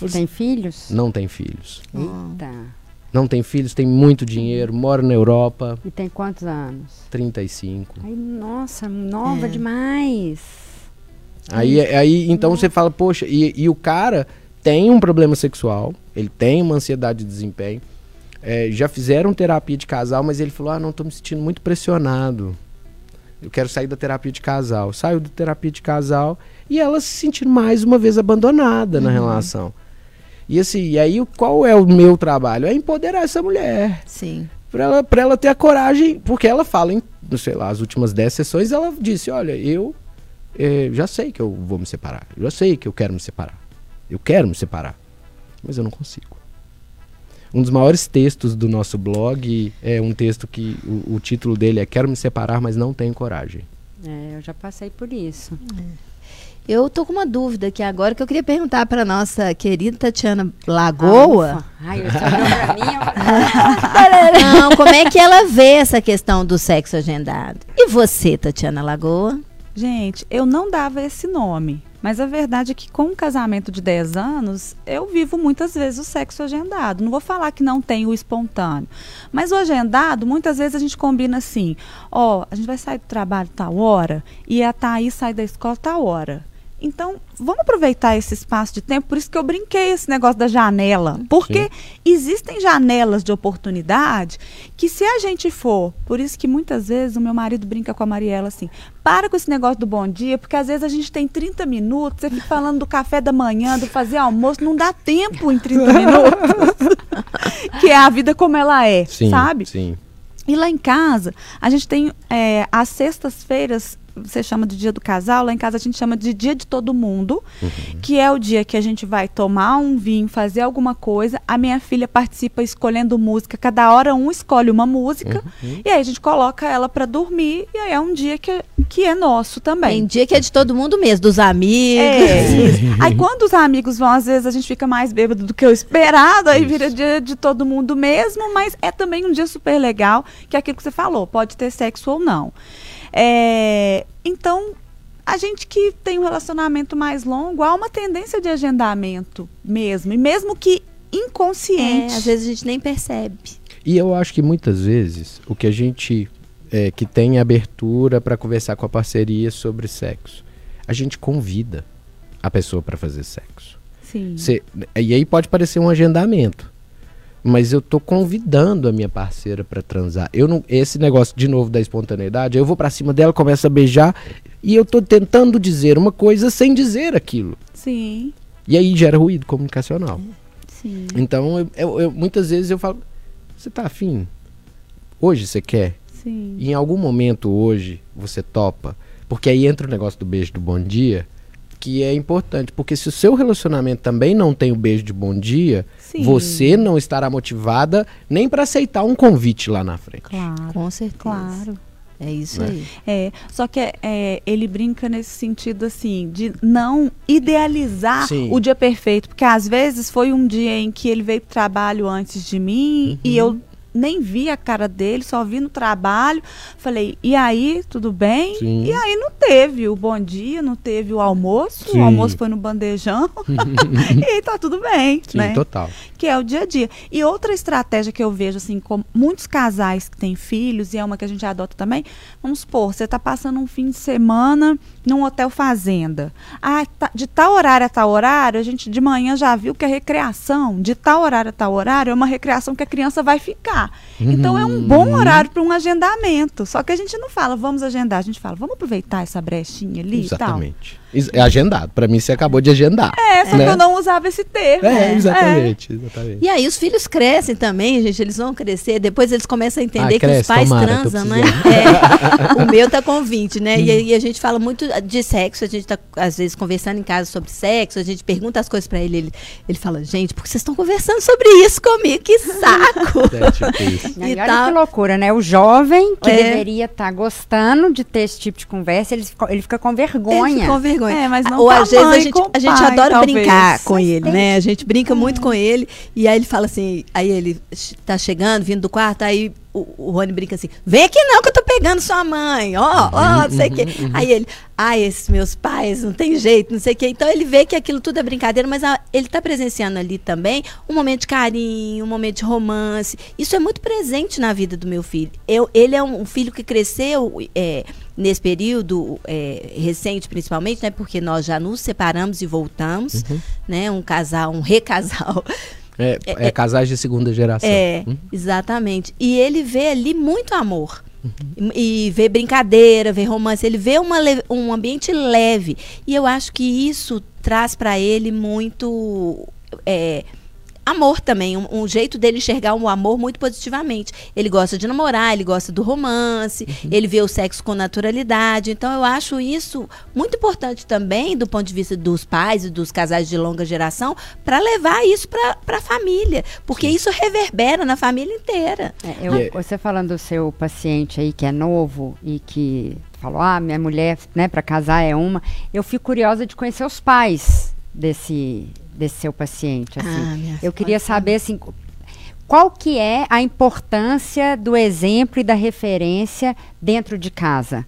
Assim, Tem filhos? Não tem filhos. Eita. Não tem filhos, tem muito dinheiro, mora na Europa, E tem quantos anos? 35. Ai, nossa, nova É. demais. Aí, aí então você fala, poxa, e, e o cara tem um problema sexual, ele tem uma ansiedade de desempenho. é, já fizeram terapia de casal, mas ele falou: Ah, não, tô me sentindo muito pressionado. Eu quero sair da terapia de casal. Saiu da terapia de casal e ela se sentindo mais uma vez abandonada na relação. E assim, e aí qual é o meu trabalho? É empoderar essa mulher. Sim. Pra ela, pra ela ter a coragem, porque ela fala em, sei lá, as últimas 10 sessões, ela disse: Olha, eu eh, já sei que eu vou me separar. Eu já sei que eu quero me separar. Eu quero me separar. Mas eu não consigo. Um dos maiores textos do nosso blog é um texto que o, o título dele é Quero me separar, mas não tenho coragem. É, eu já passei por isso. Eu tô com uma dúvida aqui agora que eu queria perguntar para nossa querida Tatiana Lagoa. Ah. Ai, eu olhou pra mim, eu... <laughs> Não, como é que ela vê essa questão do sexo agendado? E você, Tatiana Lagoa? Gente, eu não dava esse nome. Mas a verdade é que com um casamento de 10 anos, eu vivo muitas vezes o sexo agendado. Não vou falar que não tem o espontâneo. Mas o agendado, muitas vezes a gente combina assim: ó, a gente vai sair do trabalho tal hora e a Thaís sai da escola tal hora. Então, vamos aproveitar esse espaço de tempo. Por isso que eu brinquei esse negócio da janela. Porque existem janelas de oportunidade que, se a gente for. Por isso que muitas vezes o meu marido brinca com a Mariela assim: para com esse negócio do bom dia, porque às vezes a gente tem 30 minutos, você fica falando do café da manhã, do fazer almoço, não dá tempo em 30 <laughs> minutos. <laughs> que é a vida como ela é, Sim, sabe? sim. E lá em casa, a gente tem é, às sextas-feiras, você chama de dia do casal, lá em casa a gente chama de dia de todo mundo, que é o dia que a gente vai tomar um vinho, fazer alguma coisa. A minha filha participa escolhendo música, cada hora um escolhe uma música, e aí a gente coloca ela para dormir, e aí é um dia que, que é nosso também. Tem dia que é de todo mundo mesmo, dos amigos. É, isso. Aí quando os amigos vão, às vezes a gente fica mais bêbado do que o esperado, aí vira dia de todo mundo mesmo, mas é também um dia super legal, que é aquilo que você falou, pode ter sexo ou não. É, então, a gente que tem um relacionamento mais longo, há uma tendência de agendamento mesmo, e mesmo que É, inconsciente. às vezes a gente nem percebe. E eu acho que muitas vezes o que a gente é, que tem abertura para conversar com a parceria sobre sexo, a gente convida a pessoa para fazer sexo. Sim. Cê- e aí pode parecer um agendamento. Mas eu tô convidando a minha parceira para transar. Eu não, esse negócio de novo da espontaneidade, eu vou para cima dela, começo a beijar e eu tô tentando dizer uma coisa sem dizer aquilo. Sim, E aí gera ruído comunicacional. sim, Então, eu, eu- eu- muitas vezes eu falo: você tá afim? Hoje você quer? sim. E em algum momento hoje você topa? Porque aí entra o negócio do beijo do bom dia, que é importante. Porque se o seu relacionamento também não tem o beijo de bom dia, Sim. você não estará motivada nem para aceitar um convite lá na frente. Claro, Com certeza. claro. É isso Né? aí. É, só que é, ele brinca nesse sentido assim, de não idealizar Sim. o dia perfeito, porque às vezes foi um dia em que ele veio pro trabalho antes de mim e Uhum. eu nem vi a cara dele, só vi no trabalho. Falei, e aí, tudo bem? Sim. E aí não teve o bom dia, não teve o almoço, Sim. o almoço foi no bandejão. <laughs> <laughs> e aí tá tudo bem, Sim, né? total. que é o dia a dia. E outra estratégia que eu vejo, assim, com muitos casais que têm filhos, e é uma que a gente adota também, vamos supor, você está passando um fim de semana num hotel fazenda. Ah, tá- de tal horário a tal horário, a gente de manhã já viu que a recreação, de tal horário a tal horário, é uma recreação que a criança vai ficar. Então é um bom horário para um agendamento. Só que a gente não fala, vamos agendar, a gente fala, vamos aproveitar essa brechinha ali e tal. Exatamente. É agendado. Para mim, você acabou de agendar. É, só Né? que eu não usava esse termo. É, exatamente. exatamente. E aí os filhos crescem também, gente, eles vão crescer, depois eles começam a entender Ah, que cresce, os pais tomara, transam, né? É, o meu tá com 20, né? E, e a gente fala muito de sexo, a gente tá às vezes conversando em casa sobre sexo, a gente pergunta as coisas pra ele, ele, ele fala, gente, por que vocês estão conversando sobre isso comigo? Que saco! <laughs> É, tipo isso. E E olha tal. que loucura, né? O jovem que É. deveria estar gostando de ter esse tipo de conversa, ele fica, ele fica com Ele vergonha. fica com vergonha. É, mas não Ou às vezes a gente, a gente pai, adora talvez. brincar com ele, né? A gente brinca muito com ele. E aí ele fala assim, aí ele tá chegando, vindo do quarto, aí o, o Rony brinca assim, vem aqui não que eu tô pegando sua mãe, ó, ó, não sei o quê. Aí ele, ai, esses meus pais, não tem jeito, não sei o quê. Então ele vê que aquilo tudo é brincadeira, mas a- ele tá presenciando ali também um momento de carinho, um momento de romance. Isso é muito presente na vida do meu filho. Eu, ele é um, um filho que cresceu é, nesse período é, recente, principalmente, né? Porque nós já nos separamos e voltamos, né? Um casal, um recasal. É, é casais de segunda geração. É, Hum? exatamente. E ele vê ali muito amor. E e vê brincadeira, vê romance, ele vê uma um ambiente leve. E eu acho que isso traz para ele muito é, amor também, um, um jeito dele enxergar o amor muito positivamente. Ele gosta de namorar, ele gosta do romance, Uhum. ele vê o sexo com naturalidade. Então eu acho isso muito importante também do ponto de vista dos pais e dos casais de longa geração para levar isso para a família, porque isso reverbera na família inteira. É, eu- é- Você falando do seu paciente aí que é novo e que falou, ah, minha mulher, né, para casar é uma. Eu fico curiosa de conhecer os pais desse, desse seu paciente. Assim. Ah, minha eu queria saber assim, qual que é a importância do exemplo e da referência dentro de casa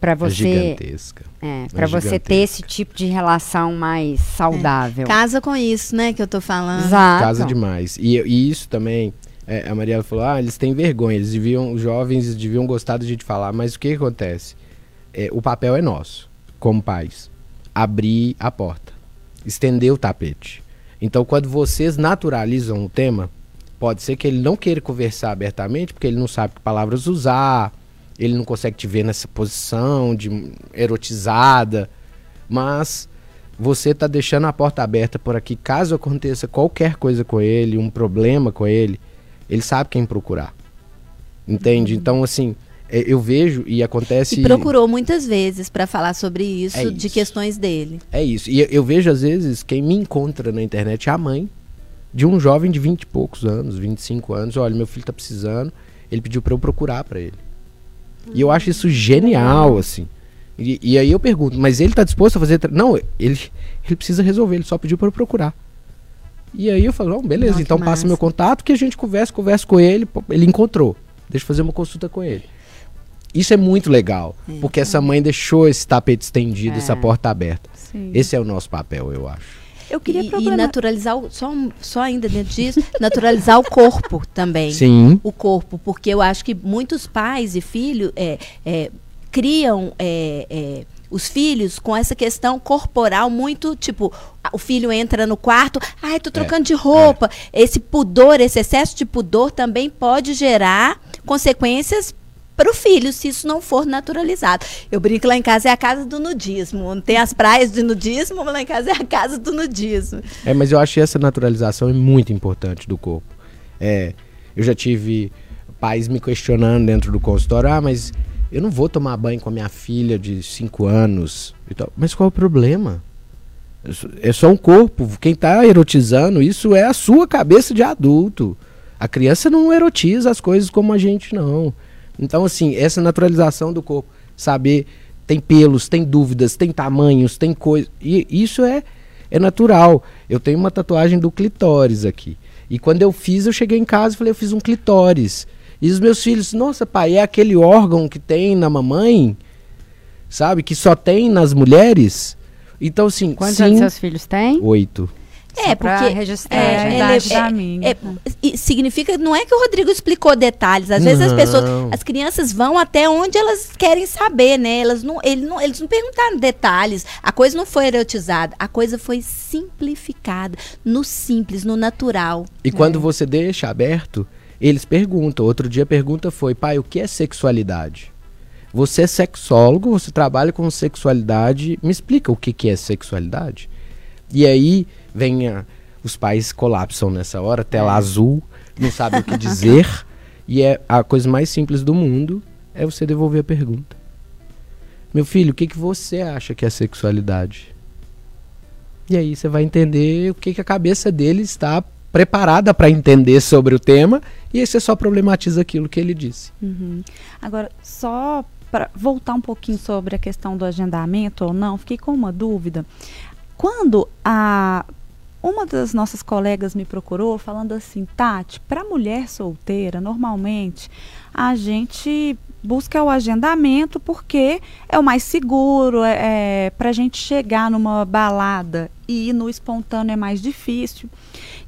para É você, gigantesca. é, É para você ter esse tipo de relação mais saudável. Casa com isso, né, que eu tô falando. Exato. Casa demais. E, e isso também, é, a Mariela falou, ah, eles têm vergonha, eles deviam, os jovens deviam gostar da gente falar, mas o que, que acontece? É, o papel é nosso, como pais. Abrir a porta, estender o tapete. Então, quando vocês naturalizam o tema, pode ser que ele não queira conversar abertamente, porque ele não sabe que palavras usar, ele não consegue te ver nessa posição de erotizada, mas você está deixando a porta aberta por aqui, caso aconteça qualquer coisa com ele, um problema com ele, ele sabe quem procurar. Entende? Então, assim, eu vejo e acontece. E procurou muitas vezes para falar sobre isso, É de isso. questões dele. É isso. E eu- vejo, às vezes, quem me encontra na internet é a mãe de um jovem de 20 e poucos anos, 25 anos. Olha, meu filho tá precisando. Ele pediu para eu procurar para ele. E eu acho isso genial, assim. E, e aí eu pergunto, mas ele tá disposto a fazer. Não, ele, ele precisa resolver, ele só pediu para eu procurar. E aí eu falo, não, beleza, Não, então passa massa. meu contato que a gente conversa, conversa com ele, ele encontrou. Deixa eu fazer uma consulta com ele. Isso é muito legal, porque essa mãe deixou esse tapete estendido, essa porta aberta. Sim. Esse é o nosso papel, eu acho. Eu queria E, e problemar- naturalizar, o, só, só ainda dentro disso, <laughs> naturalizar o corpo também. Sim. O corpo, porque eu acho que muitos pais e filhos é, é, criam é, é, os filhos com essa questão corporal muito, tipo, o filho entra no quarto, ai, tô trocando de roupa. Esse pudor, esse excesso de pudor também pode gerar consequências para o filho, se isso não for naturalizado. Eu brinco lá em casa, é a casa do nudismo. Não tem as praias de nudismo, lá em casa é a casa do nudismo. É, mas eu acho que essa naturalização é muito importante do corpo. É, eu já tive pais me questionando dentro do consultório, ah, mas eu não vou tomar banho com a minha filha de 5 anos. Mas qual é o problema? É só- É um corpo. Quem tá erotizando isso é a sua cabeça de adulto. A criança não erotiza as coisas como a gente, não. Então, assim, essa naturalização do corpo, saber, tem pelos, tem dúvidas, tem tamanhos, tem coisas. E isso é, é natural. Eu tenho uma tatuagem do clitóris aqui. E quando eu fiz, eu cheguei em casa e falei, eu fiz um clitóris. E os meus filhos, nossa, pai, é aquele órgão que tem na mamãe, sabe? Que só tem nas mulheres. Então, assim, Quantos sim, anos seus filhos têm? oito. É, Só porque registrar, É, a idade da minha. é, e significa não é que o Rodrigo explicou detalhes. Às vezes as Não. pessoas, as crianças vão até onde elas querem saber, né? Elas não, ele não, eles não perguntaram detalhes. A coisa não foi erotizada, a coisa foi simplificada, no simples, no natural. E quando você deixa aberto, eles perguntam. Outro dia a pergunta foi, pai, o que é sexualidade? Você é sexólogo, você trabalha com sexualidade, me explica o que, que é sexualidade? E aí vem a- os pais colapsam nessa hora, tela azul, não sabem o que dizer, <laughs> e é a coisa mais simples do mundo é você devolver a pergunta. Meu filho, o que, que você acha que é sexualidade? E aí você vai entender o que, que a cabeça dele está preparada para entender sobre o tema, e aí você só problematiza aquilo que ele disse. Uhum. Agora, só para voltar um pouquinho sobre a questão do agendamento ou não, fiquei com uma dúvida. Quando a uma das nossas colegas me procurou falando assim, Tati, para mulher solteira, normalmente a gente busca o agendamento porque é o mais seguro, é, é para a gente chegar numa balada e no espontâneo é mais difícil.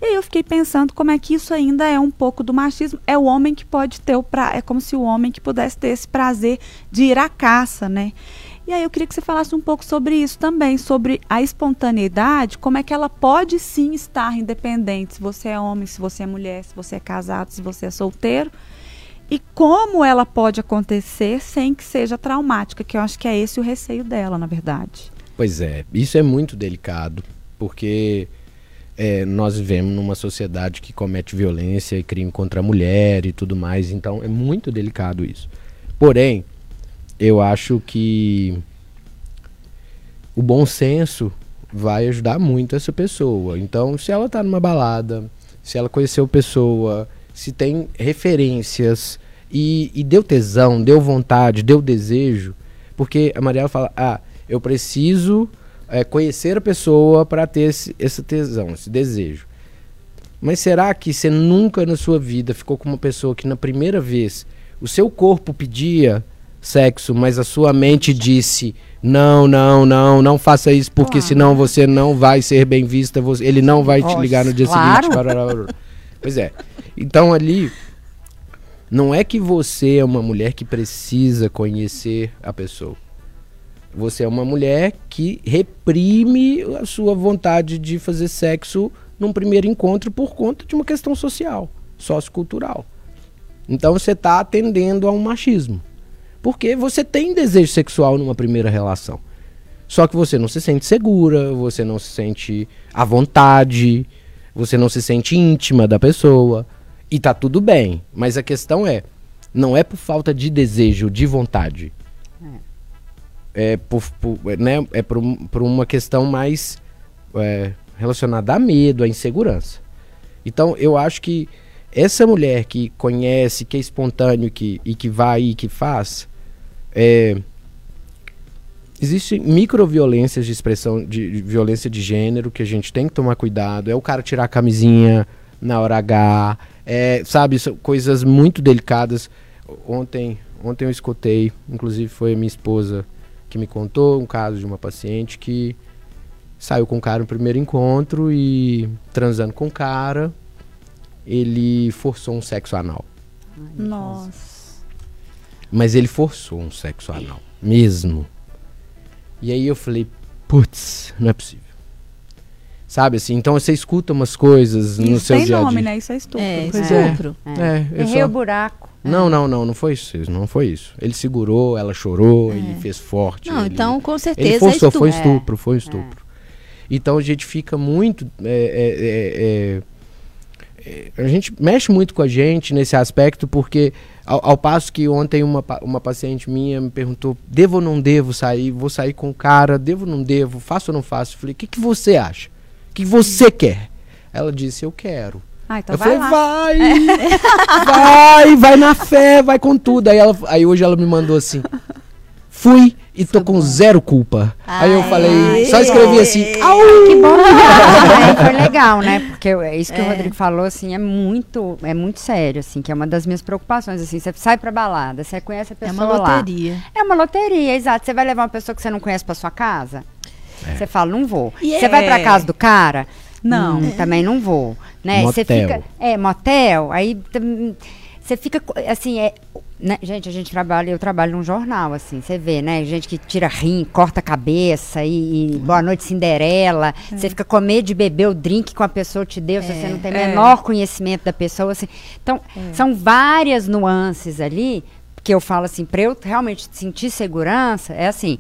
E aí eu fiquei pensando como é que isso ainda é um pouco do machismo. É o homem que pode ter o pra... é como se o homem que pudesse ter esse prazer de ir à caça, né? E aí eu queria que você falasse um pouco sobre isso também, sobre a espontaneidade, como é que ela pode sim estar independente, se você é homem, se você é mulher, se você é casado, se você é solteiro, e como ela pode acontecer sem que seja traumática, que eu acho que é esse o receio dela, na verdade. Pois é, isso é muito delicado, porque é, nós vivemos numa sociedade que comete violência e crime contra a mulher e tudo mais, então é muito delicado isso. Porém, eu acho que o bom senso vai ajudar muito essa pessoa. Então, se ela tá numa balada, se ela conheceu pessoa, se tem referências e, e deu tesão, deu vontade, deu desejo, porque a Mariela fala, ah, eu preciso é, conhecer a pessoa para ter esse, esse tesão, esse desejo. Mas será que você nunca na sua vida ficou com uma pessoa que na primeira vez o seu corpo pedia sexo, mas a sua mente disse não, não, não, não faça isso porque Claro. senão você não vai ser bem vista, você- ele não vai te Nossa, ligar no dia claro. seguinte. parará. Pois é. Então ali não é que você é uma mulher que precisa conhecer a pessoa. Você é uma mulher que reprime a sua vontade de fazer sexo num primeiro encontro por conta de uma questão social, sociocultural. Então você está atendendo a um machismo. Porque você tem desejo sexual numa primeira relação. Só que você não se sente segura, você não se sente à vontade, você não se sente íntima da pessoa. E tá tudo bem. Mas a questão é, não é por falta de desejo, de vontade. É por, por- é, né, é por, por uma questão mais é, relacionada a medo, a insegurança. Então eu acho que essa mulher que conhece, que é espontâneo que, e que vai e que faz, é, Existem microviolências de expressão de, de violência de gênero que a gente tem que tomar cuidado. É o cara tirar a camisinha na hora H, é, sabe, são coisas muito delicadas. Ontem, ontem eu escutei, inclusive foi a minha esposa que me contou um caso de uma paciente que saiu com o cara no primeiro encontro e transando com o cara, ele forçou um sexo anal. Nossa. Mas ele forçou um sexo anal, mesmo. E aí eu falei, putz, não é possível. Sabe assim, então você escuta umas coisas no Isso seu tem dia a dia. nome, né? Isso é estupro. É, Pois é. estupro. É, eu Errei só- o buraco. Não, não, não, não foi isso, não foi isso. Ele segurou, ela chorou, ele fez forte. É. Não, ele- então com certeza ele forçou, é foi estupro. estupro, foi estupro. Então a gente fica muito. é, é, é, é, a gente mexe muito com a gente nesse aspecto, porque ao, ao passo que ontem uma, uma paciente minha me perguntou: devo ou não devo sair? Vou sair com o cara, devo ou não devo? Faço ou não faço? Eu falei: o que, que você acha? O que você quer? Ela disse: eu quero. Ah, então eu vai falei, vai, vai, vai na fé, vai com tudo. Aí, ela, aí hoje ela me mandou assim, fui e tô com zero culpa. aí eu falei, só escrevi assim, au! Que bom <laughs> que foi legal, né? Porque é isso que o Rodrigo falou, assim, é muito, é muito sério, assim, que é uma das minhas preocupações, assim, você sai pra balada, você conhece a É pessoa uma lá. loteria. É uma loteria, exato. Você vai levar uma pessoa que você não conhece pra sua casa? É. Você fala, não vou. E Você é- vai pra casa do cara? Não. Hum, também não vou. Né? Você Motel. fica. É, motel, aí você fica. Assim, é. Né, Gente, a gente trabalha, eu trabalho num jornal, assim, você vê, né? Gente que tira rim, corta a cabeça e, e boa noite Cinderela. Você fica com medo de beber o drink que a pessoa te deu, se você não tem É. menor conhecimento da pessoa, assim. Então, são várias nuances ali, que eu falo assim, para eu realmente sentir segurança, é assim,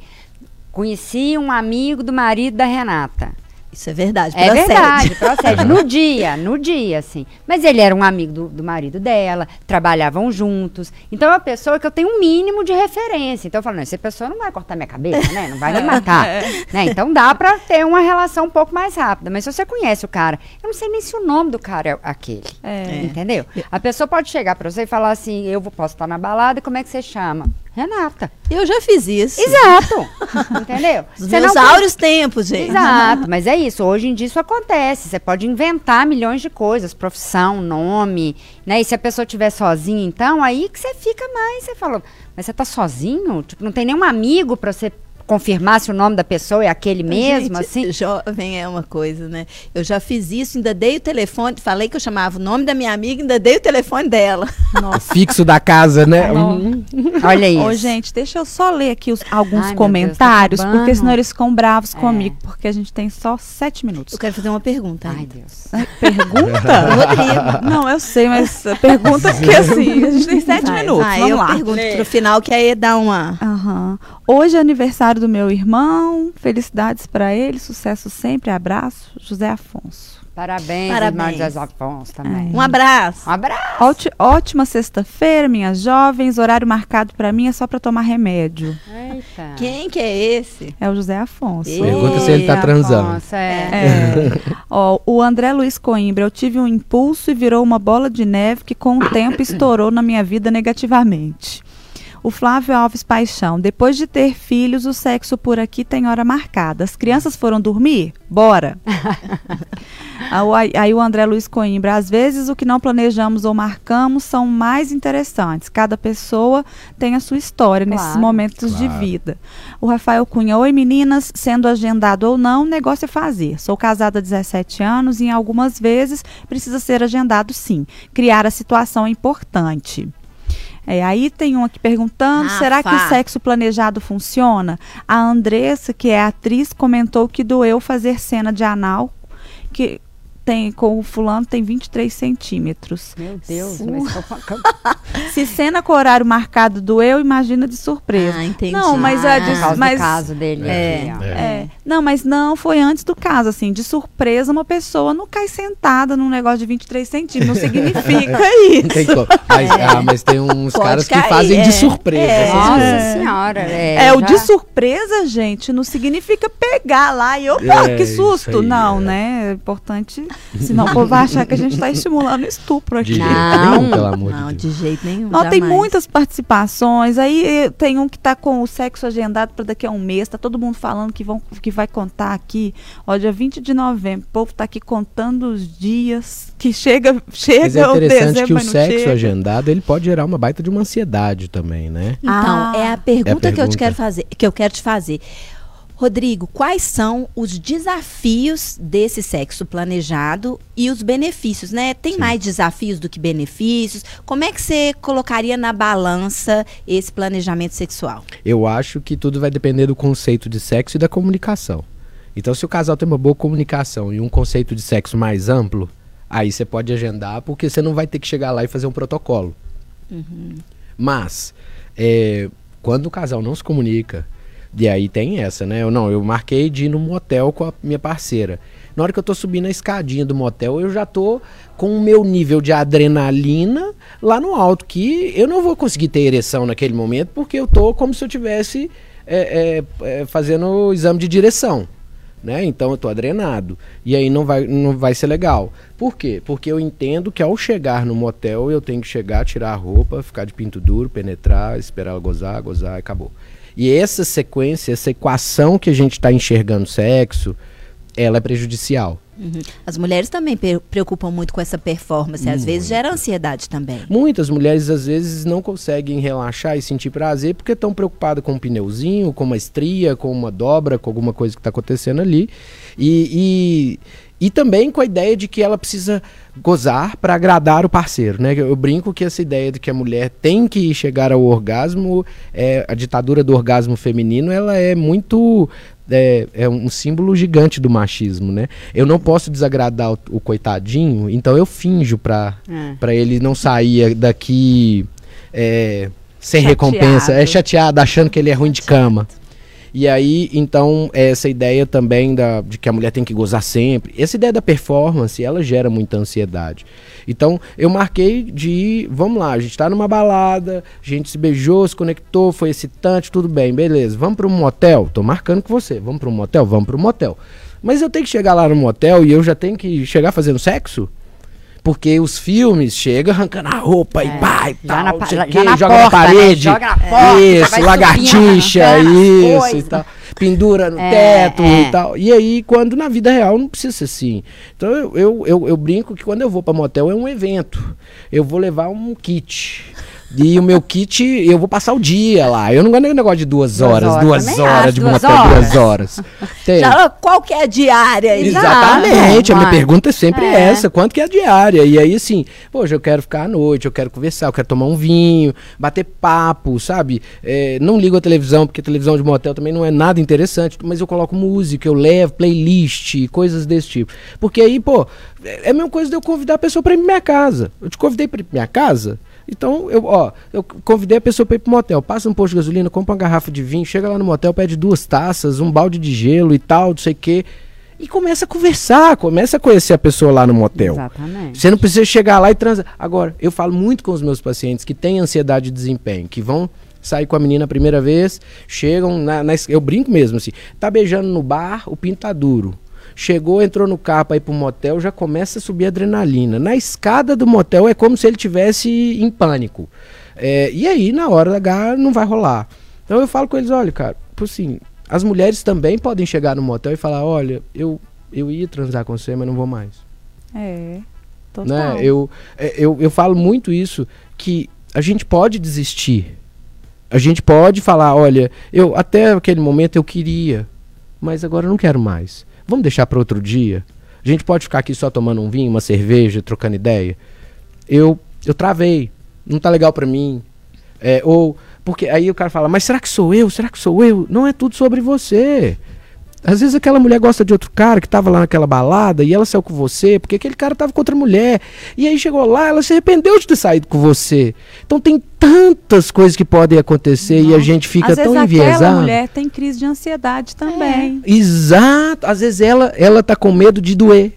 conheci um amigo do marido da Renata. Isso é verdade. É procede. verdade, procede. <laughs> No dia, no dia, assim. Mas ele era um amigo do, do marido dela, trabalhavam juntos. Então é uma pessoa que eu tenho um mínimo de referência. Então eu falo, não, essa pessoa não vai cortar minha cabeça, né? Não vai me matar. <laughs> né? Então dá pra ter uma relação um pouco mais rápida. Mas se você conhece o cara, eu não sei nem se o nome do cara é aquele. É. Entendeu? A pessoa pode chegar pra você e falar assim: eu vou, posso estar na balada, como é que você chama? Renata. Eu já fiz isso. Exato. <laughs> Entendeu? Os Você meus não áureos tempos, gente. Exato, mas é isso. Hoje em dia isso acontece. Você pode inventar milhões de coisas, profissão, nome, né? E se a pessoa estiver sozinha, então, aí que você fica mais. Você fala, mas você tá sozinho? Tipo, não tem nenhum amigo pra você confirmar se o nome da pessoa é aquele mesmo, Gente, assim? Jovem é uma coisa, né? Eu já fiz isso, ainda dei o telefone, falei que eu chamava o nome da minha amiga, ainda dei o telefone dela. <laughs> O fixo da casa, né? Hum. Olha isso. Ô, gente, deixa eu só ler aqui os- alguns Ai, meu comentários, Deus, tá porque senão eles ficam bravos É. comigo, porque a gente tem só sete minutos. Eu quero fazer uma pergunta. Ai, ainda. Deus. Pergunta? <laughs> Rodrigo. Não, eu sei, mas pergunta porque assim, a gente tem sete Vai, minutos. vai, Vamos eu lá. pergunto pro final, que aí dá uma. Aham. Hoje é aniversário do meu irmão. Felicidades pra ele, sucesso sempre. Abraço, José Afonso. Parabéns, Parabéns. irmão José Afonso também. Um abraço. Um abraço. Óti- ótima sexta-feira, minhas jovens. Horário marcado pra mim é só pra tomar remédio. Eita. Quem que é esse? É o José Afonso. Ei. Pergunta se ele tá transando. Afonso, é. É. Ó, o André Luiz Coimbra, eu tive um impulso e virou uma bola de neve que com o tempo estourou na minha vida negativamente. O Flávio Alves Paixão, depois de ter filhos, o sexo por aqui tem hora marcada. As crianças foram dormir? Bora! <laughs> Aí, o André Luiz Coimbra, às vezes o que não planejamos ou marcamos são mais interessantes. Cada pessoa tem a sua história nesses Claro. momentos de Claro. vida. O Rafael Cunha, oi meninas, sendo agendado ou não, o negócio é fazer. Sou casada há 17 anos e em algumas vezes precisa ser agendado sim. Criar a situação é importante. É, aí tem um aqui perguntando, Rafa. será que o sexo planejado funciona? A Andressa, que é atriz, comentou que doeu fazer cena de anal, que tem com o fulano tem 23 centímetros. Meu Deus, mas <laughs> Se cena com horário marcado doeu, imagina de surpresa. Ah, entendi. Não, mas ah, é de- causa mas- do caso dele. É. aqui, ó. É. Não, mas não, foi antes do caso, assim, de surpresa, uma pessoa não cai sentada num negócio de 23 centímetros, não significa <laughs> Não tem isso. como. Mas, ah, mas tem uns Pode caras que cair, fazem é. de surpresa. É. Nossa senhora. É, É, o já- de surpresa, gente, não significa pegar lá e eu, É, ah, que isso susto. aí, não, é. né? É importante, senão o povo vai achar que a gente está estimulando estupro De aqui. jeito Não. nenhum, pelo amor Não, de de Deus. jeito nenhum. Não, tem muitas participações. Aí eh, tem um que tá com o sexo agendado para daqui a um mês. Tá todo mundo falando que, vão, que vai contar aqui. Ó, dia 20 de novembro. O povo tá aqui contando os dias que chega, <laughs> chega Mas é o interessante dezembro, que o sexo chega. agendado ele pode gerar uma baita de uma ansiedade também, né? Então, Ah. é a pergunta, É a que eu te pergunta. quero fazer, que eu quero te fazer. Rodrigo, quais são os desafios desse sexo planejado e os benefícios, né? Tem Sim. mais desafios do que benefícios? Como é que você colocaria na balança esse planejamento sexual? Eu acho que tudo vai depender do conceito de sexo e da comunicação. Então, se o casal tem uma boa comunicação e um conceito de sexo mais amplo, aí você pode agendar, porque você não vai ter que chegar lá e fazer um protocolo. Mas, é, quando o casal não se comunica, e aí tem essa, né? Eu não, eu marquei de ir no motel com a minha parceira. Na hora que eu tô subindo a escadinha do motel, eu já tô com o meu nível de adrenalina lá no alto, que eu não vou conseguir ter ereção naquele momento, porque eu tô como se eu tivesse é, é, é, fazendo o exame de direção. Né? Então eu tô adrenado. E aí não vai, não vai ser legal. Por quê? Porque eu entendo que ao chegar no motel, eu tenho que chegar, tirar a roupa, ficar de pinto duro, penetrar, esperar ela gozar, gozar e acabou. E essa sequência, essa equação que a gente está enxergando sexo, ela é prejudicial. Uhum. As mulheres também preocupam muito com essa performance, às vezes gera ansiedade também. Muitas mulheres às vezes não conseguem relaxar e sentir prazer porque estão preocupadas com um pneuzinho, com uma estria, com uma dobra, com alguma coisa que está acontecendo ali. E, e, e também com a ideia de que ela precisa gozar para agradar o parceiro. Né? Eu brinco que essa ideia de que a mulher tem que chegar ao orgasmo, é, a ditadura do orgasmo feminino, ela é muito é, é um símbolo gigante do machismo, né? Eu não posso desagradar o, o coitadinho, então eu finjo pra, É. pra ele não sair daqui é, sem Chateado. recompensa, é chateado, achando que ele é ruim de cama. E aí, então, essa ideia também da, de que a mulher tem que gozar sempre, essa ideia da performance, ela gera muita ansiedade. Então, eu marquei de vamos lá, a gente tá numa balada, a gente se beijou, se conectou, foi excitante, tudo bem, beleza. Vamos para um motel? Tô marcando com você. Vamos para um motel? Vamos para um motel. Mas eu tenho que chegar lá no motel e eu já tenho que chegar fazendo sexo? Porque os filmes chegam arrancando a roupa e pá e Já tal, na já- já na joga na porta, né? parede. Joga na porta, isso, lagartixa, isso coisas. e tal. Pendura no É, teto é. e tal. E aí, quando na vida real não precisa ser assim. Então eu, eu, eu, eu brinco que quando eu vou pra motel é um evento. Eu vou levar um kit. E o meu kit, eu vou passar o dia lá. Eu não de negócio de duas Duas horas, horas, duas horas de duas motel, horas. duas horas. Tem. <laughs> Já, qual que é a diária? Exatamente, a minha Vai. pergunta é sempre É. essa, quanto que é a diária? E aí assim, poxa, eu quero ficar à noite, eu quero conversar, eu quero tomar um vinho, bater papo, sabe? É, não ligo a televisão, porque televisão de motel também não é nada interessante, mas eu coloco música, eu levo playlist, coisas desse tipo. Porque aí, pô, é a mesma coisa de eu convidar a pessoa pra ir pra minha casa. Eu te convidei pra ir pra minha casa, então, eu, ó, eu convidei a pessoa pra ir pro motel, passa um posto de gasolina, compra uma garrafa de vinho, chega lá no motel, pede duas taças, um balde de gelo e tal, não sei o quê. e começa a conversar, começa a conhecer a pessoa lá no motel. Exatamente. Você não precisa chegar lá e transar. Agora, eu falo muito com os meus pacientes que têm ansiedade de desempenho, que vão sair com a menina a primeira vez, chegam na, na eu brinco mesmo assim, tá beijando no bar, o pinto tá duro. Chegou, entrou no carro pra ir pro motel, já começa a subir a adrenalina. Na escada do motel é como se ele tivesse em pânico. É, e aí, na hora H, não vai rolar. Então eu falo com eles, olha, cara, tipo assim, as mulheres também podem chegar no motel e falar, olha, eu, eu ia transar com você, mas não vou mais É. Total. né? Eu, é, eu, eu falo muito isso, que a gente pode desistir. A gente pode falar, olha, eu até aquele momento eu queria, mas agora eu não quero mais. Vamos deixar para outro dia? A gente pode ficar aqui só tomando um vinho, uma cerveja, trocando ideia? Eu, eu travei, não tá legal para mim. É, ou, porque aí o cara fala, mas será que sou eu? Será que sou eu? Não é tudo sobre você. Às vezes aquela mulher gosta de outro cara que tava lá naquela balada e ela saiu com você porque aquele cara tava com outra mulher. E aí chegou lá, ela se arrependeu de ter saído com você. Então tem tantas coisas que podem acontecer e a gente fica Às tão vezes aquela enviesado. mulher tem crise de ansiedade também. Exato. Às vezes ela, ela tá com medo de doer.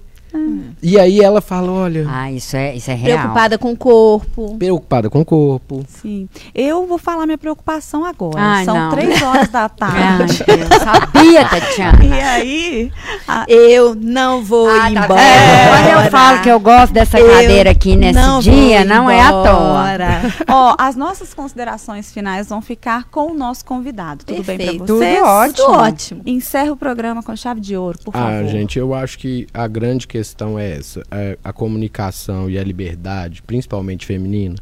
E aí ela fala, olha, Ah, isso é, isso é real. Preocupada com o corpo. preocupada com o corpo. Sim. Eu vou falar minha preocupação agora. Ai, São não. três horas da Ai, <laughs> tarde. eu sabia, Tatiana. E aí, a- Eu não vou Ah, tá embora. vendo? Quando eu falo que eu gosto dessa Eu cadeira aqui nesse não dia, não é à toa. ó, as nossas considerações finais vão ficar com o nosso convidado. Tudo bem Perfeito. pra vocês? Tudo ótimo. Tudo ótimo. Encerra o programa com chave de ouro, por Ah, favor. gente, eu acho que a grande questão é a comunicação e a liberdade, principalmente feminina,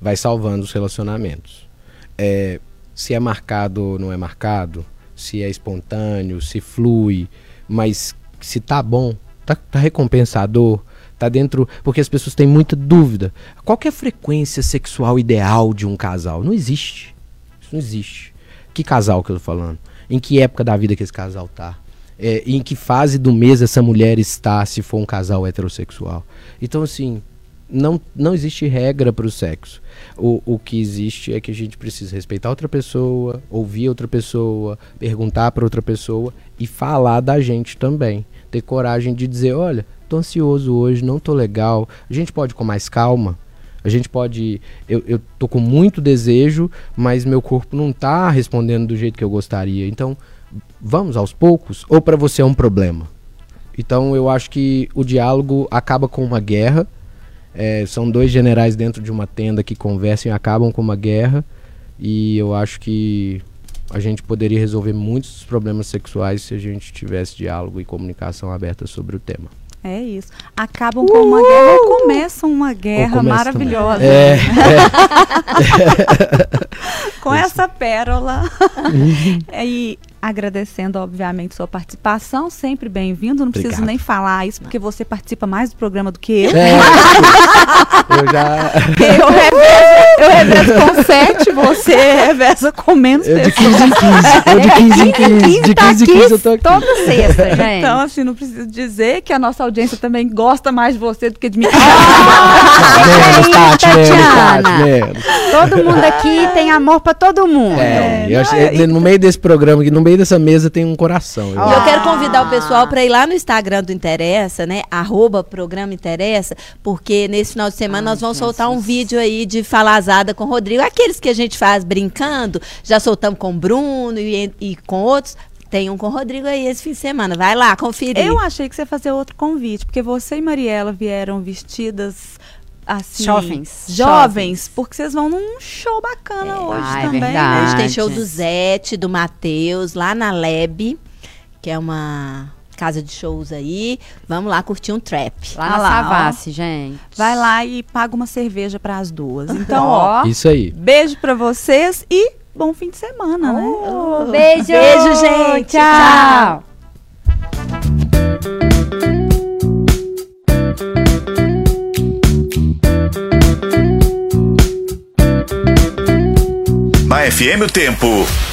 vai salvando os relacionamentos. É, se é marcado ou não é marcado, se é espontâneo, se flui, mas se tá bom, tá, tá recompensador, tá dentro. Porque as pessoas têm muita dúvida. Qual é a frequência sexual ideal de um casal? Não existe. Isso não existe. Que casal que eu tô falando? Em que época da vida que esse casal tá? É, em que fase do mês essa mulher está se for um casal heterossexual? Então, assim, não, não existe regra para o sexo. O, que existe é que a gente precisa respeitar outra pessoa, ouvir outra pessoa, perguntar para outra pessoa e falar da gente também. Ter coragem de dizer: olha, tô ansioso hoje, não tô legal. A gente pode com mais calma. A gente pode. Eu, eu tô com muito desejo, mas meu corpo não tá respondendo do jeito que eu gostaria. Então, vamos aos poucos? Ou para você é um problema? Então, eu acho que o diálogo acaba com uma guerra. É, são dois generais dentro de uma tenda que conversam e acabam com uma guerra. E eu acho que a gente poderia resolver muitos dos problemas sexuais se a gente tivesse diálogo e comunicação aberta sobre o tema. É isso. Acabam com uma guerra ou começam uma guerra começa maravilhosa. também. É, <laughs> com essa pérola. <laughs> e agradecendo, obviamente, sua participação. Sempre bem-vindo. Não preciso Obrigado. nem falar isso, porque você participa mais do programa do que eu. é, <laughs> eu já. Eu revezo, eu revezo com sete, você reveza com menos Eu de pessoas. 15 em 15. Eu de 15 em 15. De 15 em 15 eu tô aqui. Toda sexta, <laughs> gente. Então, assim, não preciso dizer que a nossa audiência também gosta mais de você do que de mim. Menos, Tati, menos, Tatiana. Tati, menos. Todo mundo aqui tem amor pra todo mundo. É, eu acho- é, no meio desse programa no meio dessa mesa tem um coração. eu E eu quero convidar o pessoal para ir lá no Instagram do Interessa, né? Arroba programa Interessa, porque nesse final de semana nós vamos soltar um vídeo aí de falazada com o Rodrigo. Aqueles que a gente faz brincando, já soltamos com o Bruno e, e com outros. Tem um com o Rodrigo aí esse fim de semana. Vai lá, conferir. Eu achei que você ia fazer outro convite, porque você e Mariela vieram vestidas assim. Jovens. Jovens, porque vocês vão num show bacana hoje Ah, é também, A verdade. né? gente tem show do Zete, do Matheus, lá na Leb, que é uma casa de shows aí. Vamos lá curtir um trap. Lá Ah na lá, ó. Savassi, gente. Vai lá e paga uma cerveja para as duas. Então, <laughs> ó, Ó. Isso aí. beijo pra vocês e bom fim de semana, né? Beijo. Beijo, gente. Tchau. Na FM o tempo.